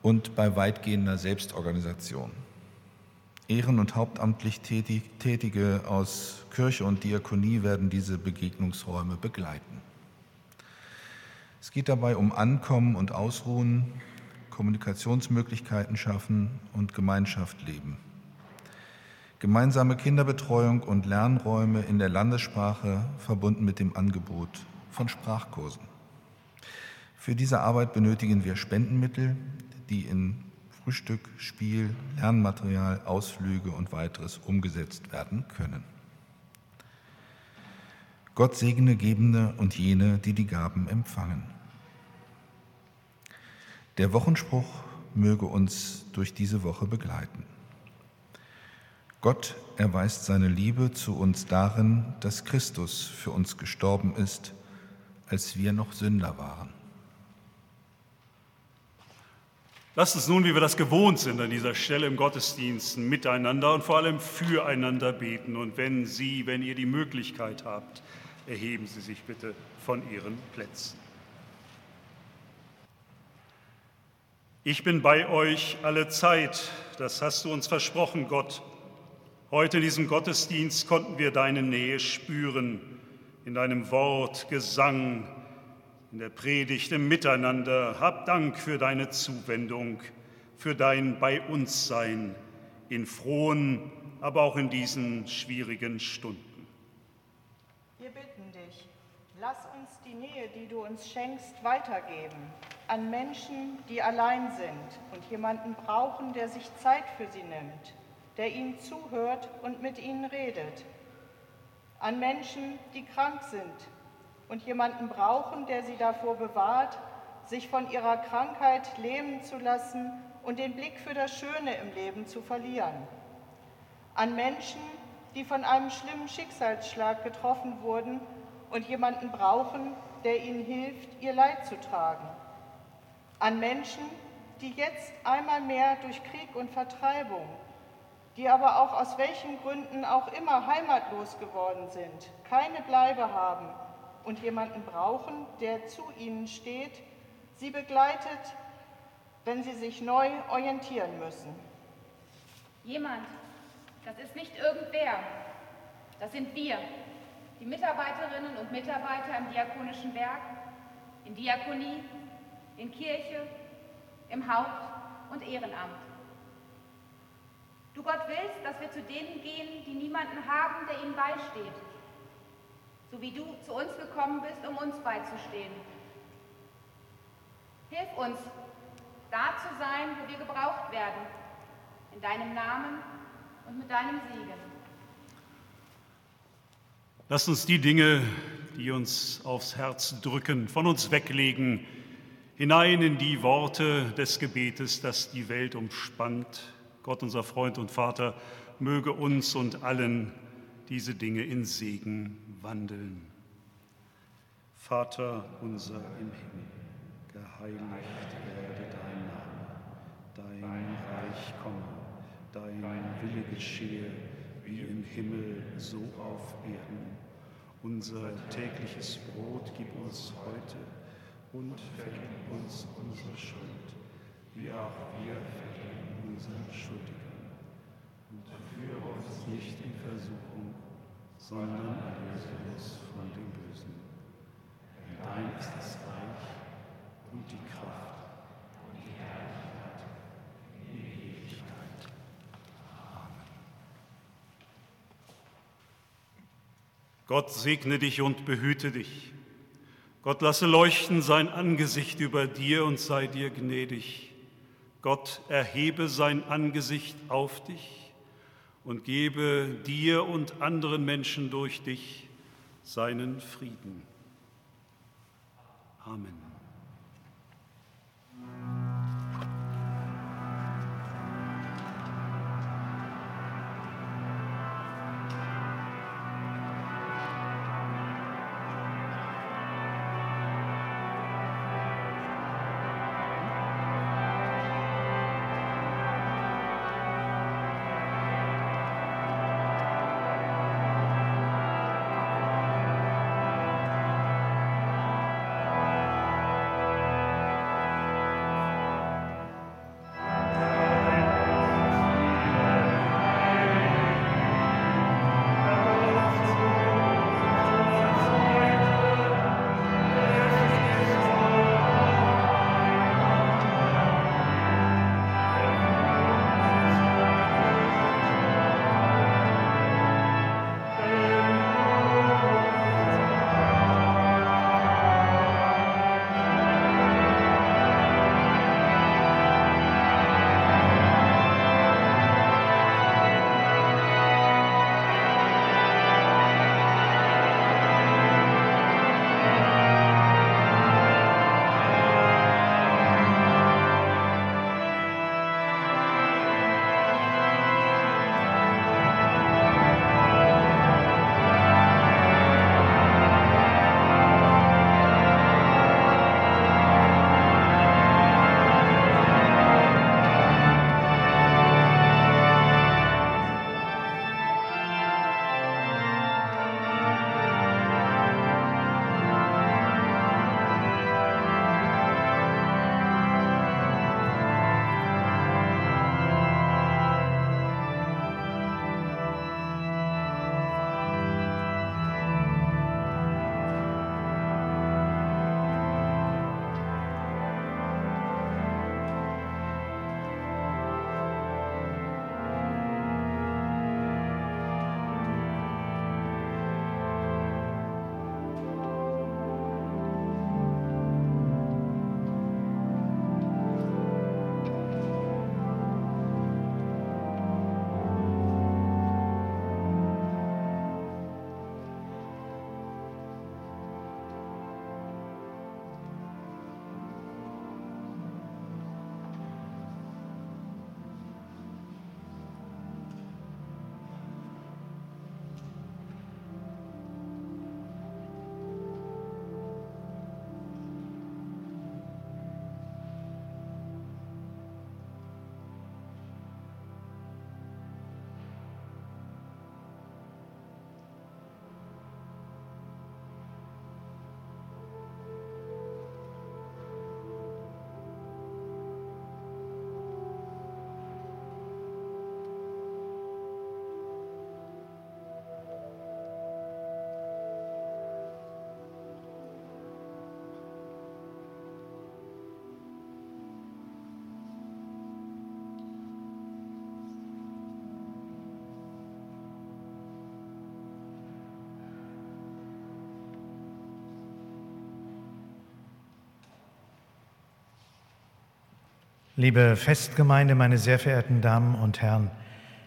und bei weitgehender Selbstorganisation. Ehren- und hauptamtlich Tätige aus Kirche und Diakonie werden diese Begegnungsräume begleiten. Es geht dabei um Ankommen und Ausruhen, Kommunikationsmöglichkeiten schaffen und Gemeinschaft leben gemeinsame Kinderbetreuung und Lernräume in der Landessprache verbunden mit dem Angebot von Sprachkursen. Für diese Arbeit benötigen wir Spendenmittel, die in Frühstück, Spiel, Lernmaterial, Ausflüge und weiteres umgesetzt werden können. Gott segne Gebende und jene, die die Gaben empfangen. Der Wochenspruch möge uns durch diese Woche begleiten. Gott erweist seine Liebe zu uns darin, dass Christus für uns gestorben ist, als wir noch Sünder waren. Lasst uns nun, wie wir das gewohnt sind an dieser Stelle im Gottesdienst, miteinander und vor allem füreinander beten. Und wenn Sie, wenn ihr die Möglichkeit habt, erheben Sie sich bitte von Ihren Plätzen. Ich bin bei euch alle Zeit, das hast du uns versprochen, Gott. Heute in diesem Gottesdienst konnten wir deine Nähe spüren. in deinem Wort, Gesang, in der Predigt, im Miteinander. Hab Dank für deine Zuwendung, für dein Bei uns Sein in frohen, aber auch in diesen schwierigen Stunden. Wir bitten dich, lass uns die Nähe, die du uns schenkst, weitergeben an Menschen, die allein sind und jemanden brauchen, der sich Zeit für sie nimmt, der ihnen zuhört und mit ihnen redet. An Menschen, die krank sind und jemanden brauchen, der sie davor bewahrt, sich von ihrer Krankheit lähmen zu lassen und den Blick für das Schöne im Leben zu verlieren. An Menschen, die von einem schlimmen Schicksalsschlag getroffen wurden und jemanden brauchen, der ihnen hilft, ihr Leid zu tragen. An Menschen, die jetzt einmal mehr durch Krieg und Vertreibung, die aber auch aus welchen Gründen auch immer heimatlos geworden sind, keine Bleibe haben und jemanden brauchen, der zu ihnen steht, sie begleitet, wenn sie sich neu orientieren müssen. Jemand, das ist nicht irgendwer, das sind wir, die Mitarbeiterinnen und Mitarbeiter im diakonischen Werk, in Diakonie, in Kirche, im Haupt- und Ehrenamt. Du Gott willst, dass wir zu denen gehen, die niemanden haben, der ihnen beisteht, so wie du zu uns gekommen bist, um uns beizustehen. Hilf uns, da zu sein, wo wir gebraucht werden, in deinem Namen und mit deinem Segen. Lass uns die Dinge, die uns aufs Herz drücken, von uns weglegen, hinein in die Worte des Gebetes, das die Welt umspannt. Gott, unser Freund und Vater, möge uns und allen diese Dinge in Segen wandeln. Vater unser im Himmel, geheiligt werde dein Name, dein Reich komme, dein Wille geschehe, wie im Himmel, so auf Erden. Unser tägliches Brot gib uns heute und vergib uns unsere Schuld, wie auch wir vergeben unseren Schuldigern. Und führe uns nicht in Versuchung, sondern erlöse uns von dem Bösen. Denn dein ist das Reich und die Kraft und die Herrlichkeit in Ewigkeit. Amen. Gott segne dich und behüte dich. Gott lasse leuchten sein Angesicht über dir und sei dir gnädig. Gott erhebe sein Angesicht auf dich und gebe dir und anderen Menschen durch dich seinen Frieden. Amen. Liebe Festgemeinde, meine sehr verehrten Damen und Herren,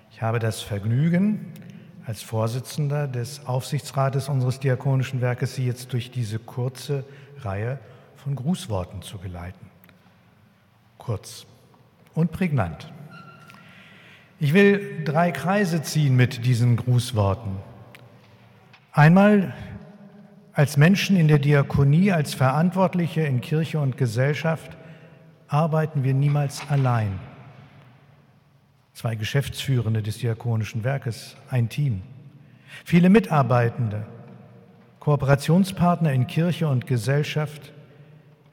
ich habe das Vergnügen, als Vorsitzender des Aufsichtsrates unseres Diakonischen Werkes Sie jetzt durch diese kurze Reihe von Grußworten zu geleiten. Kurz und prägnant. Ich will drei Kreise ziehen mit diesen Grußworten. Einmal als Menschen in der Diakonie, als Verantwortliche in Kirche und Gesellschaft arbeiten wir niemals allein. Zwei Geschäftsführende des Diakonischen Werkes, ein Team. Viele Mitarbeitende, Kooperationspartner in Kirche und Gesellschaft,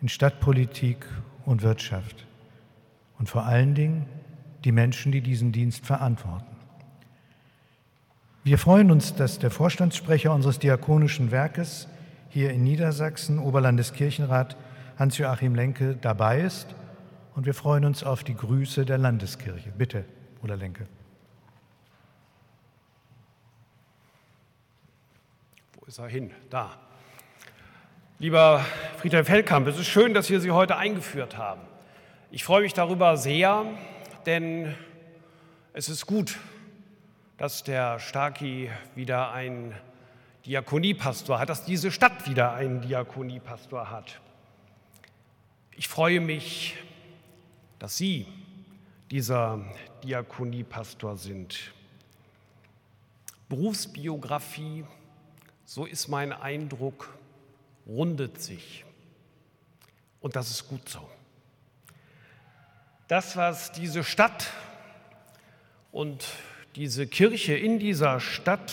in Stadtpolitik und Wirtschaft. Und vor allen Dingen die Menschen, die diesen Dienst verantworten. Wir freuen uns, dass der Vorstandssprecher unseres Diakonischen Werkes hier in Niedersachsen, Oberlandeskirchenrat Hans-Joachim Lenke, dabei ist und wir freuen uns auf die Grüße der Landeskirche. Bitte, Bruder Lenke. Wo ist er hin? Da. Lieber Friedhelm Feldkamp, es ist schön, dass wir Sie heute eingeführt haben. Ich freue mich darüber sehr, denn es ist gut, dass der Starki wieder einen Diakoniepastor hat, dass diese Stadt wieder einen Diakoniepastor hat. Ich freue mich, dass Sie dieser Diakoniepastor sind. Berufsbiografie, so ist mein Eindruck, rundet sich. Und das ist gut so. Das, was diese Stadt und diese Kirche in dieser Stadt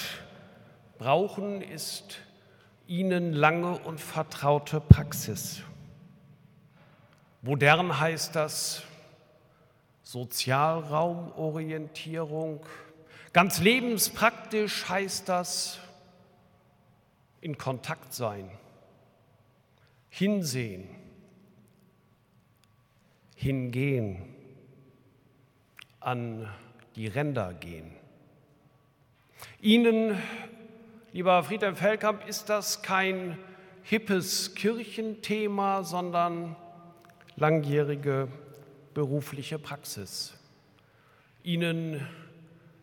brauchen, ist ihnen lange und vertraute Praxis. Modern heißt das Sozialraumorientierung. Ganz lebenspraktisch heißt das in Kontakt sein, hinsehen, hingehen, an die Ränder gehen. Ihnen, lieber Friedhelm Feldkamp, ist das kein hippes Kirchenthema, sondern langjährige berufliche Praxis. Ihnen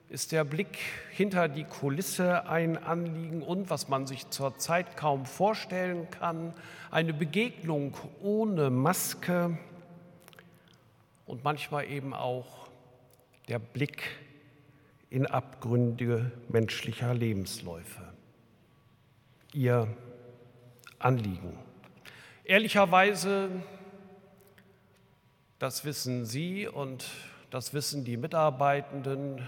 ist der Blick hinter die Kulisse ein Anliegen und, was man sich zurzeit kaum vorstellen kann, eine Begegnung ohne Maske und manchmal eben auch der Blick in Abgründe menschlicher Lebensläufe. Ihr Anliegen. Ehrlicherweise das wissen Sie und das wissen die Mitarbeitenden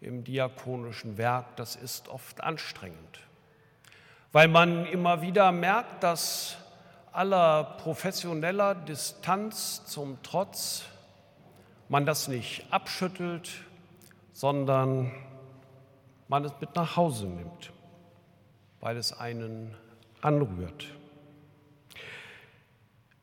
im diakonischen Werk. Das ist oft anstrengend, weil man immer wieder merkt, dass aller professioneller Distanz zum Trotz man das nicht abschüttelt, sondern man es mit nach Hause nimmt, weil es einen anrührt.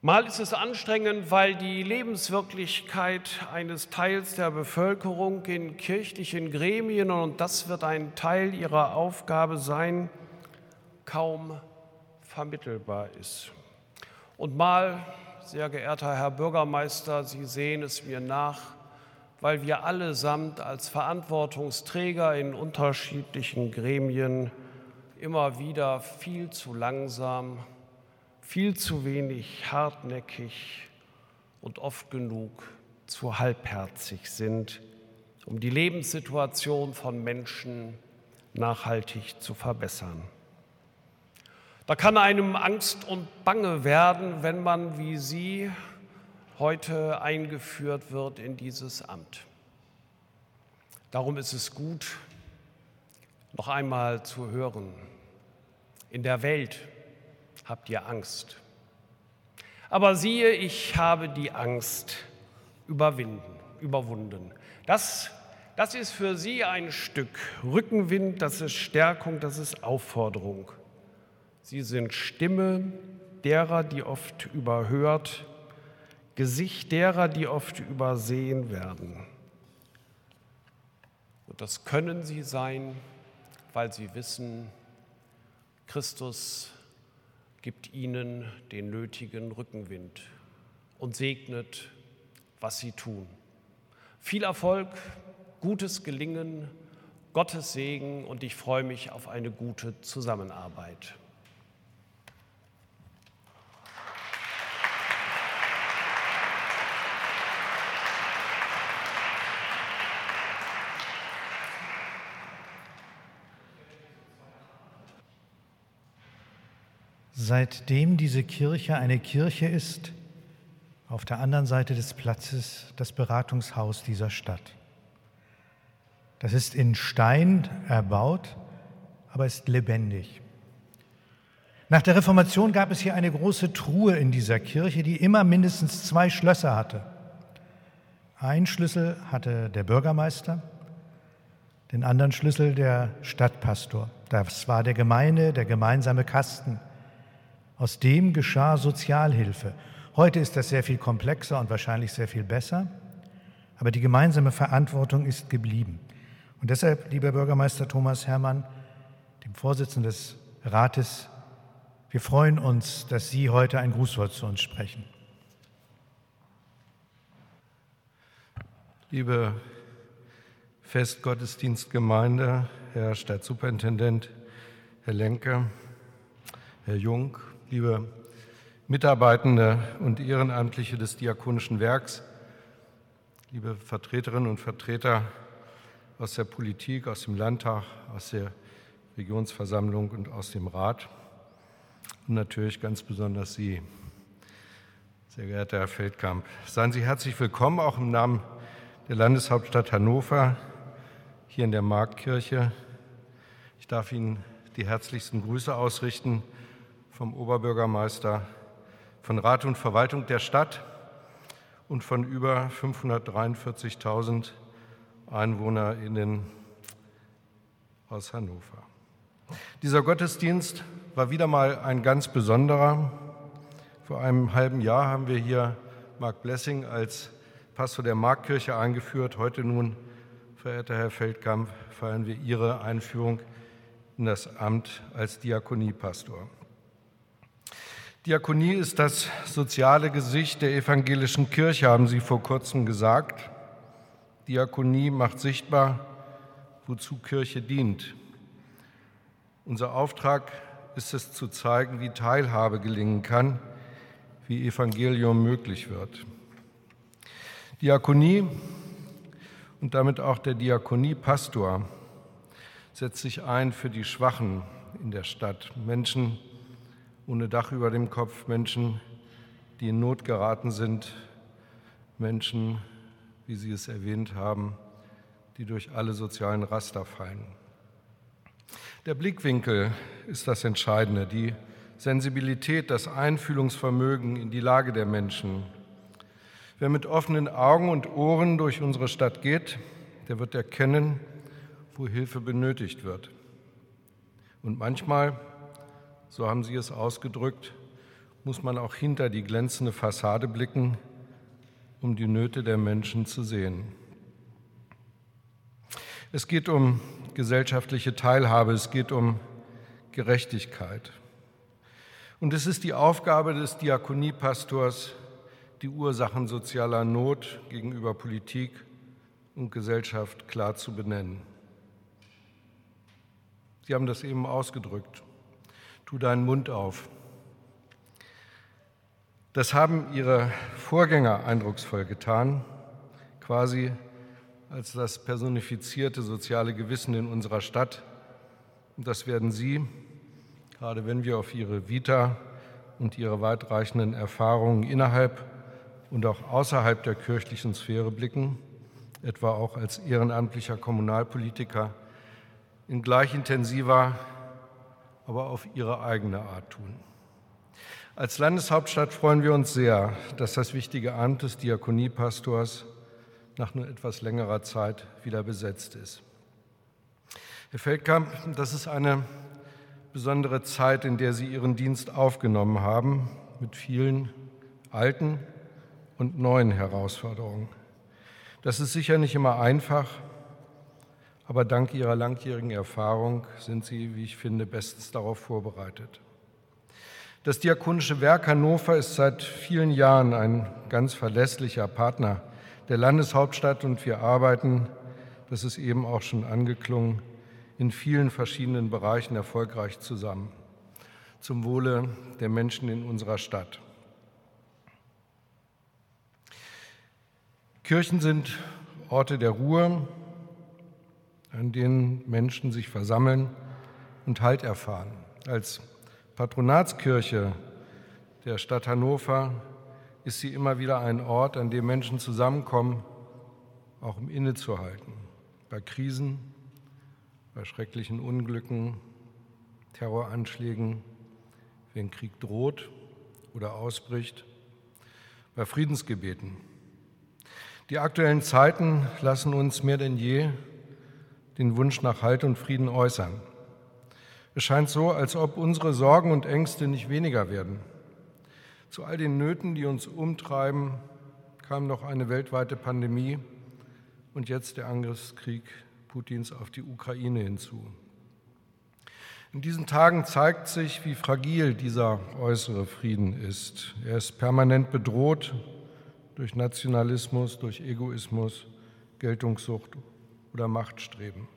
Mal ist es anstrengend, weil die Lebenswirklichkeit eines Teils der Bevölkerung in kirchlichen Gremien, und das wird ein Teil ihrer Aufgabe sein, kaum vermittelbar ist. Und mal, sehr geehrter Herr Bürgermeister, Sie sehen es mir nach, weil wir allesamt als Verantwortungsträger in unterschiedlichen Gremien immer wieder viel zu langsam viel zu wenig hartnäckig und oft genug zu halbherzig sind, um die Lebenssituation von Menschen nachhaltig zu verbessern. Da kann einem Angst und Bange werden, wenn man wie Sie heute eingeführt wird in dieses Amt. Darum ist es gut, noch einmal zu hören. In der Welt habt ihr Angst. Aber siehe, ich habe die Angst überwinden, überwunden. Das, das ist für sie ein Stück Rückenwind, das ist Stärkung, das ist Aufforderung. Sie sind Stimme derer, die oft überhört, Gesicht derer, die oft übersehen werden. Und das können sie sein, weil sie wissen, Christus gibt ihnen den nötigen Rückenwind und segnet was Sie tun. Viel Erfolg, gutes Gelingen, Gottes Segen und ich freue mich auf eine gute Zusammenarbeit. Seitdem diese Kirche eine Kirche ist, auf der anderen Seite des Platzes das Beratungshaus dieser Stadt. Das ist in Stein erbaut, aber ist lebendig. Nach der Reformation gab es hier eine große Truhe in dieser Kirche, die immer mindestens zwei Schlösser hatte. Ein Schlüssel hatte der Bürgermeister, den anderen Schlüssel der Stadtpastor. Das war der Gemeinde, der gemeinsame Kasten. Aus dem geschah Sozialhilfe. Heute ist das sehr viel komplexer und wahrscheinlich sehr viel besser, aber die gemeinsame Verantwortung ist geblieben. Und deshalb, lieber Bürgermeister Thomas Hermann, dem Vorsitzenden des Rates, wir freuen uns, dass Sie heute ein Grußwort zu uns sprechen. Liebe Festgottesdienstgemeinde, Herr Stadtsuperintendent, Herr Lenke, Herr Jung, liebe Mitarbeitende und Ehrenamtliche des Diakonischen Werks, liebe Vertreterinnen und Vertreter aus der Politik, aus dem Landtag, aus der Regionsversammlung und aus dem Rat und natürlich ganz besonders Sie, sehr geehrter Herr Feldkamp. Seien Sie herzlich willkommen, auch im Namen der Landeshauptstadt Hannover, hier in der Marktkirche. Ich darf Ihnen die herzlichsten Grüße ausrichten vom Oberbürgermeister, von Rat und Verwaltung der Stadt und von über 543.000 EinwohnerInnen aus Hannover. Dieser Gottesdienst war wieder mal ein ganz besonderer. Vor einem halben Jahr haben wir hier Mark Blessing als Pastor der Marktkirche eingeführt. Heute nun, verehrter Herr Feldkamp, feiern wir Ihre Einführung in das Amt als Diakoniepastor. Diakonie ist das soziale Gesicht der evangelischen Kirche, haben Sie vor kurzem gesagt. Diakonie macht sichtbar, wozu Kirche dient. Unser Auftrag ist es zu zeigen, wie Teilhabe gelingen kann, wie Evangelium möglich wird. Diakonie und damit auch der Diakoniepastor setzt sich ein für die Schwachen in der Stadt, Menschen, ohne Dach über dem Kopf, Menschen, die in Not geraten sind, Menschen, wie Sie es erwähnt haben, die durch alle sozialen Raster fallen. Der Blickwinkel ist das Entscheidende, die Sensibilität, das Einfühlungsvermögen in die Lage der Menschen. Wer mit offenen Augen und Ohren durch unsere Stadt geht, der wird erkennen, wo Hilfe benötigt wird. Und manchmal so haben Sie es ausgedrückt, muss man auch hinter die glänzende Fassade blicken, um die Nöte der Menschen zu sehen. Es geht um gesellschaftliche Teilhabe, es geht um Gerechtigkeit. Und es ist die Aufgabe des Diakoniepastors, die Ursachen sozialer Not gegenüber Politik und Gesellschaft klar zu benennen. Sie haben das eben ausgedrückt tu deinen Mund auf. Das haben ihre Vorgänger eindrucksvoll getan, quasi als das personifizierte soziale Gewissen in unserer Stadt. Und das werden Sie, gerade wenn wir auf Ihre Vita und Ihre weitreichenden Erfahrungen innerhalb und auch außerhalb der kirchlichen Sphäre blicken, etwa auch als ehrenamtlicher Kommunalpolitiker, in gleich intensiver aber auf ihre eigene Art tun. Als Landeshauptstadt freuen wir uns sehr, dass das wichtige Amt des Diakoniepastors nach nur etwas längerer Zeit wieder besetzt ist. Herr Feldkamp, das ist eine besondere Zeit, in der Sie Ihren Dienst aufgenommen haben, mit vielen alten und neuen Herausforderungen. Das ist sicher nicht immer einfach, aber dank Ihrer langjährigen Erfahrung sind Sie, wie ich finde, bestens darauf vorbereitet. Das Diakonische Werk Hannover ist seit vielen Jahren ein ganz verlässlicher Partner der Landeshauptstadt und wir arbeiten, das ist eben auch schon angeklungen, in vielen verschiedenen Bereichen erfolgreich zusammen zum Wohle der Menschen in unserer Stadt. Kirchen sind Orte der Ruhe, an denen Menschen sich versammeln und Halt erfahren. Als Patronatskirche der Stadt Hannover ist sie immer wieder ein Ort, an dem Menschen zusammenkommen, auch um innezuhalten. Bei Krisen, bei schrecklichen Unglücken, Terroranschlägen, wenn Krieg droht oder ausbricht, bei Friedensgebeten. Die aktuellen Zeiten lassen uns mehr denn je den Wunsch nach Halt und Frieden äußern. Es scheint so, als ob unsere Sorgen und Ängste nicht weniger werden. Zu all den Nöten, die uns umtreiben, kam noch eine weltweite Pandemie und jetzt der Angriffskrieg Putins auf die Ukraine hinzu. In diesen Tagen zeigt sich, wie fragil dieser äußere Frieden ist. Er ist permanent bedroht durch Nationalismus, durch Egoismus, Geltungssucht oder Machtstreben.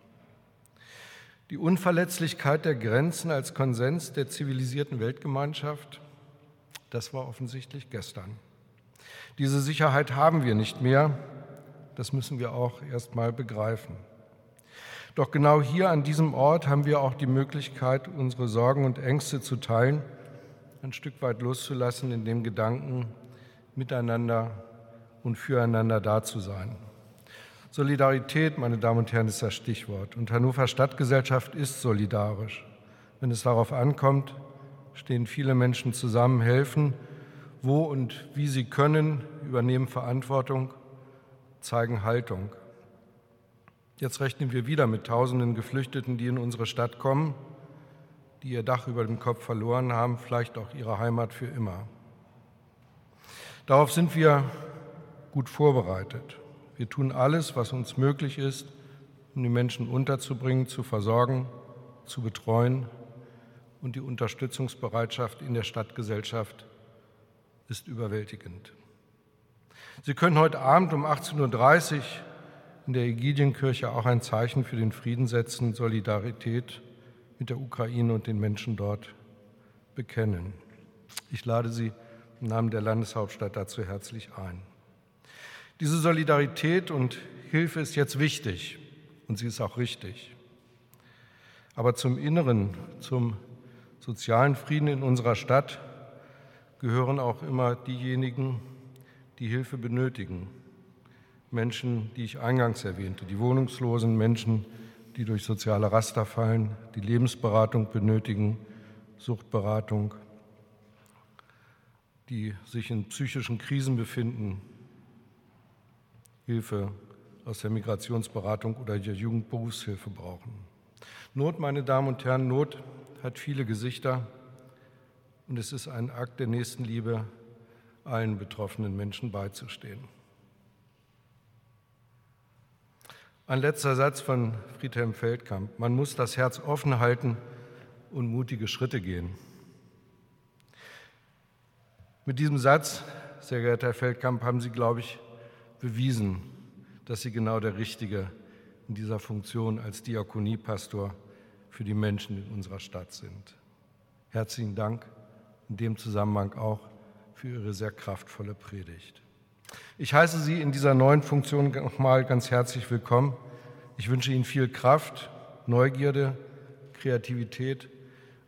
Die Unverletzlichkeit der Grenzen als Konsens der zivilisierten Weltgemeinschaft das war offensichtlich gestern. Diese Sicherheit haben wir nicht mehr. Das müssen wir auch erst mal begreifen. Doch genau hier an diesem Ort haben wir auch die Möglichkeit, unsere Sorgen und Ängste zu teilen, ein Stück weit loszulassen in dem Gedanken, miteinander und füreinander da zu sein. Solidarität, meine Damen und Herren, ist das Stichwort. Und Hannover Stadtgesellschaft ist solidarisch. Wenn es darauf ankommt, stehen viele Menschen zusammen, helfen, wo und wie sie können, übernehmen Verantwortung, zeigen Haltung. Jetzt rechnen wir wieder mit tausenden Geflüchteten, die in unsere Stadt kommen, die ihr Dach über dem Kopf verloren haben, vielleicht auch ihre Heimat für immer. Darauf sind wir gut vorbereitet. Wir tun alles, was uns möglich ist, um die Menschen unterzubringen, zu versorgen, zu betreuen und die Unterstützungsbereitschaft in der Stadtgesellschaft ist überwältigend. Sie können heute Abend um 18.30 Uhr in der Ägidienkirche auch ein Zeichen für den Frieden setzen, Solidarität mit der Ukraine und den Menschen dort bekennen. Ich lade Sie im Namen der Landeshauptstadt dazu herzlich ein. Diese Solidarität und Hilfe ist jetzt wichtig und sie ist auch richtig. Aber zum Inneren, zum sozialen Frieden in unserer Stadt gehören auch immer diejenigen, die Hilfe benötigen. Menschen, die ich eingangs erwähnte, die wohnungslosen Menschen, die durch soziale Raster fallen, die Lebensberatung benötigen, Suchtberatung, die sich in psychischen Krisen befinden, Hilfe aus der Migrationsberatung oder der Jugendberufshilfe brauchen. Not, meine Damen und Herren, Not hat viele Gesichter und es ist ein Akt der Nächstenliebe, allen betroffenen Menschen beizustehen. Ein letzter Satz von Friedhelm Feldkamp. Man muss das Herz offen halten und mutige Schritte gehen. Mit diesem Satz, sehr geehrter Herr Feldkamp, haben Sie, glaube ich, bewiesen, dass Sie genau der Richtige in dieser Funktion als Diakoniepastor für die Menschen in unserer Stadt sind. Herzlichen Dank in dem Zusammenhang auch für Ihre sehr kraftvolle Predigt. Ich heiße Sie in dieser neuen Funktion nochmal ganz herzlich willkommen. Ich wünsche Ihnen viel Kraft, Neugierde, Kreativität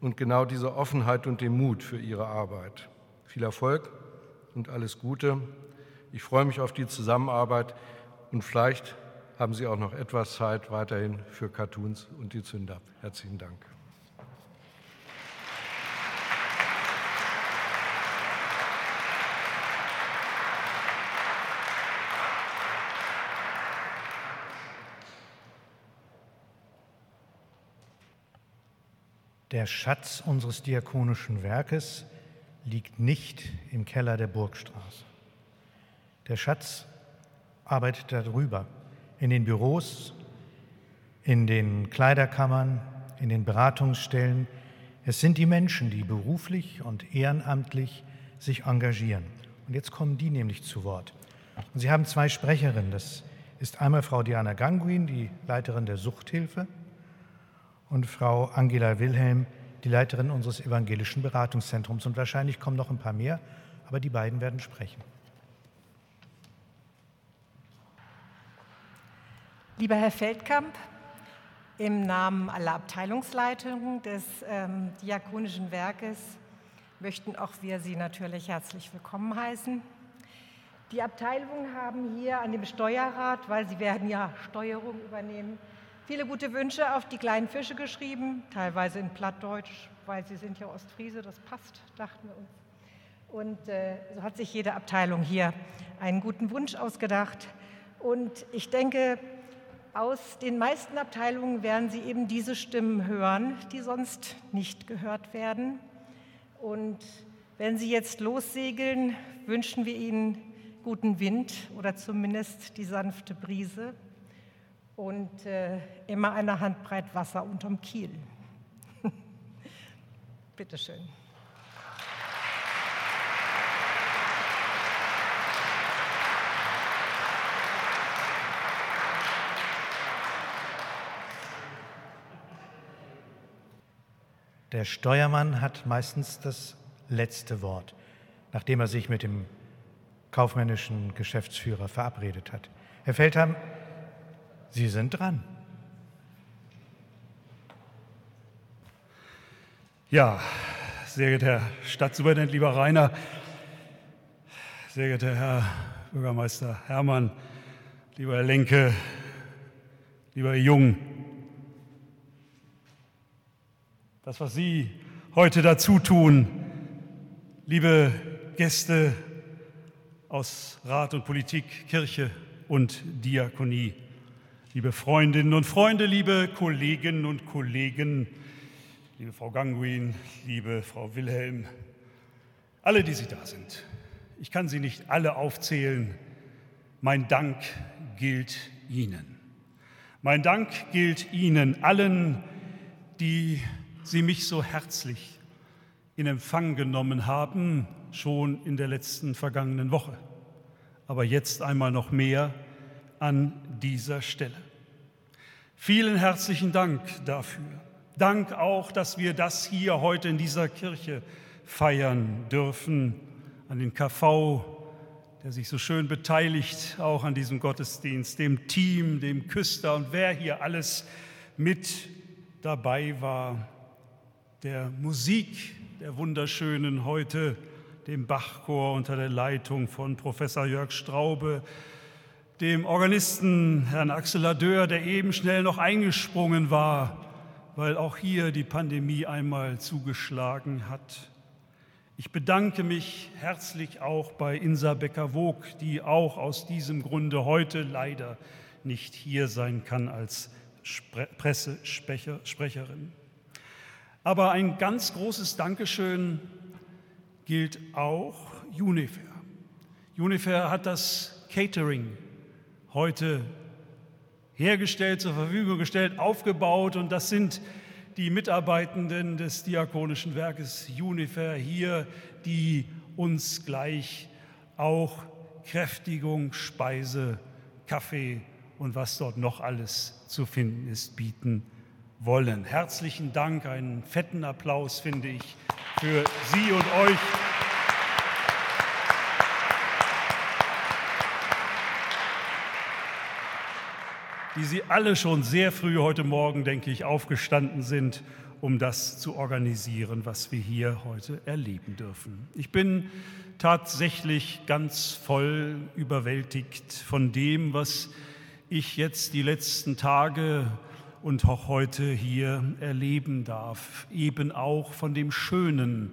und genau diese Offenheit und den Mut für Ihre Arbeit. Viel Erfolg und alles Gute. Ich freue mich auf die Zusammenarbeit und vielleicht haben Sie auch noch etwas Zeit weiterhin für Cartoons und die Zünder. Herzlichen Dank. Der Schatz unseres diakonischen Werkes liegt nicht im Keller der Burgstraße. Der Schatz arbeitet darüber in den Büros, in den Kleiderkammern, in den Beratungsstellen, Es sind die Menschen, die beruflich und ehrenamtlich sich engagieren. Und jetzt kommen die nämlich zu Wort. Und Sie haben zwei Sprecherinnen. Das ist einmal Frau Diana Ganguin, die Leiterin der Suchthilfe, und Frau Angela Wilhelm, die Leiterin unseres evangelischen Beratungszentrums. Und wahrscheinlich kommen noch ein paar mehr, aber die beiden werden sprechen. Lieber Herr Feldkamp, im Namen aller Abteilungsleitungen des ähm, Diakonischen Werkes möchten auch wir Sie natürlich herzlich willkommen heißen. Die Abteilungen haben hier an dem Steuerrat, weil sie werden ja Steuerung übernehmen, viele gute Wünsche auf die kleinen Fische geschrieben, teilweise in Plattdeutsch, weil sie sind ja Ostfriese, das passt, dachten wir uns. Und äh, so hat sich jede Abteilung hier einen guten Wunsch ausgedacht. Und ich denke, aus den meisten Abteilungen werden Sie eben diese Stimmen hören, die sonst nicht gehört werden. Und wenn Sie jetzt lossegeln, wünschen wir Ihnen guten Wind oder zumindest die sanfte Brise und äh, immer eine Handbreit Wasser unterm Kiel. Bitte Der Steuermann hat meistens das letzte Wort, nachdem er sich mit dem kaufmännischen Geschäftsführer verabredet hat. Herr Feldham, Sie sind dran. Ja, sehr geehrter Herr Stadtsuperintendent, lieber Rainer, sehr geehrter Herr Bürgermeister Hermann, lieber Herr Lenke, lieber Herr Jung, das, was Sie heute dazu tun, liebe Gäste aus Rat und Politik, Kirche und Diakonie, liebe Freundinnen und Freunde, liebe Kolleginnen und Kollegen, liebe Frau Ganguin, liebe Frau Wilhelm, alle, die Sie da sind. Ich kann Sie nicht alle aufzählen. Mein Dank gilt Ihnen. Mein Dank gilt Ihnen allen, die Sie mich so herzlich in Empfang genommen haben, schon in der letzten vergangenen Woche, aber jetzt einmal noch mehr an dieser Stelle. Vielen herzlichen Dank dafür. Dank auch, dass wir das hier heute in dieser Kirche feiern dürfen, an den KV, der sich so schön beteiligt, auch an diesem Gottesdienst, dem Team, dem Küster und wer hier alles mit dabei war, der Musik der wunderschönen heute, dem Bachchor unter der Leitung von Professor Jörg Straube, dem Organisten Herrn Axel Ladeur, der eben schnell noch eingesprungen war, weil auch hier die Pandemie einmal zugeschlagen hat. Ich bedanke mich herzlich auch bei Insa Becker-Wog, die auch aus diesem Grunde heute leider nicht hier sein kann als Pressesprecherin. Aber ein ganz großes Dankeschön gilt auch Unifair. Unifair hat das Catering heute hergestellt, zur Verfügung gestellt, aufgebaut und das sind die Mitarbeitenden des Diakonischen Werkes Unifair hier, die uns gleich auch Kräftigung, Speise, Kaffee und was dort noch alles zu finden ist, bieten wollen. Herzlichen Dank, einen fetten Applaus finde ich für Sie und euch. die Sie alle schon sehr früh heute Morgen, denke ich, aufgestanden sind, um das zu organisieren, was wir hier heute erleben dürfen. Ich bin tatsächlich ganz voll überwältigt von dem, was ich jetzt die letzten Tage und auch heute hier erleben darf, eben auch von dem Schönen,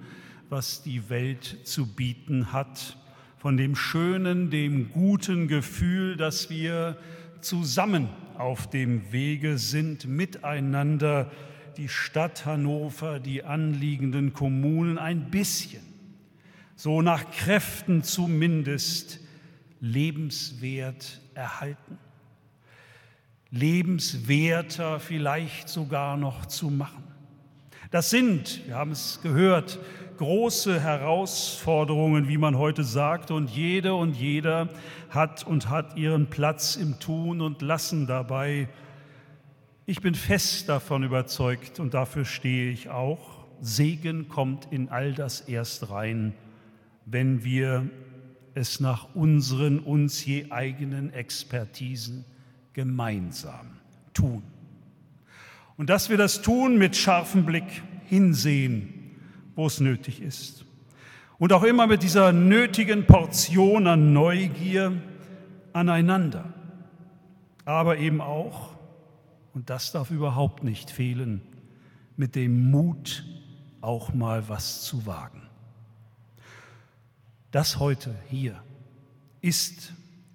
was die Welt zu bieten hat, von dem Schönen, dem guten Gefühl, dass wir zusammen auf dem Wege sind, miteinander die Stadt Hannover, die anliegenden Kommunen ein bisschen, so nach Kräften zumindest, lebenswert erhalten lebenswerter vielleicht sogar noch zu machen. Das sind, wir haben es gehört, große Herausforderungen, wie man heute sagt, und jede und jeder hat und hat ihren Platz im Tun und Lassen dabei. Ich bin fest davon überzeugt und dafür stehe ich auch. Segen kommt in all das erst rein, wenn wir es nach unseren uns je eigenen Expertisen gemeinsam tun. Und dass wir das tun mit scharfem Blick hinsehen, wo es nötig ist. Und auch immer mit dieser nötigen Portion an Neugier aneinander. Aber eben auch, und das darf überhaupt nicht fehlen, mit dem Mut, auch mal was zu wagen. Das heute hier ist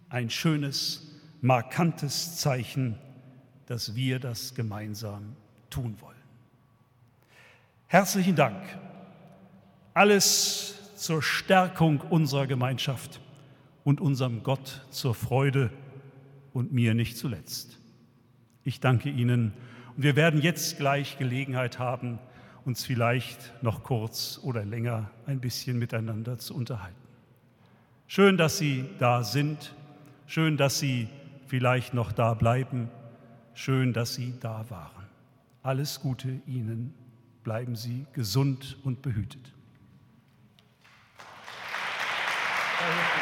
ein schönes, markantes Zeichen, dass wir das gemeinsam tun wollen. Herzlichen Dank. Alles zur Stärkung unserer Gemeinschaft und unserem Gott zur Freude und mir nicht zuletzt. Ich danke Ihnen und wir werden jetzt gleich Gelegenheit haben, uns vielleicht noch kurz oder länger ein bisschen miteinander zu unterhalten. Schön, dass Sie da sind. Schön, dass Sie vielleicht noch da bleiben. Schön, dass Sie da waren. Alles Gute Ihnen. Bleiben Sie gesund und behütet. Applaus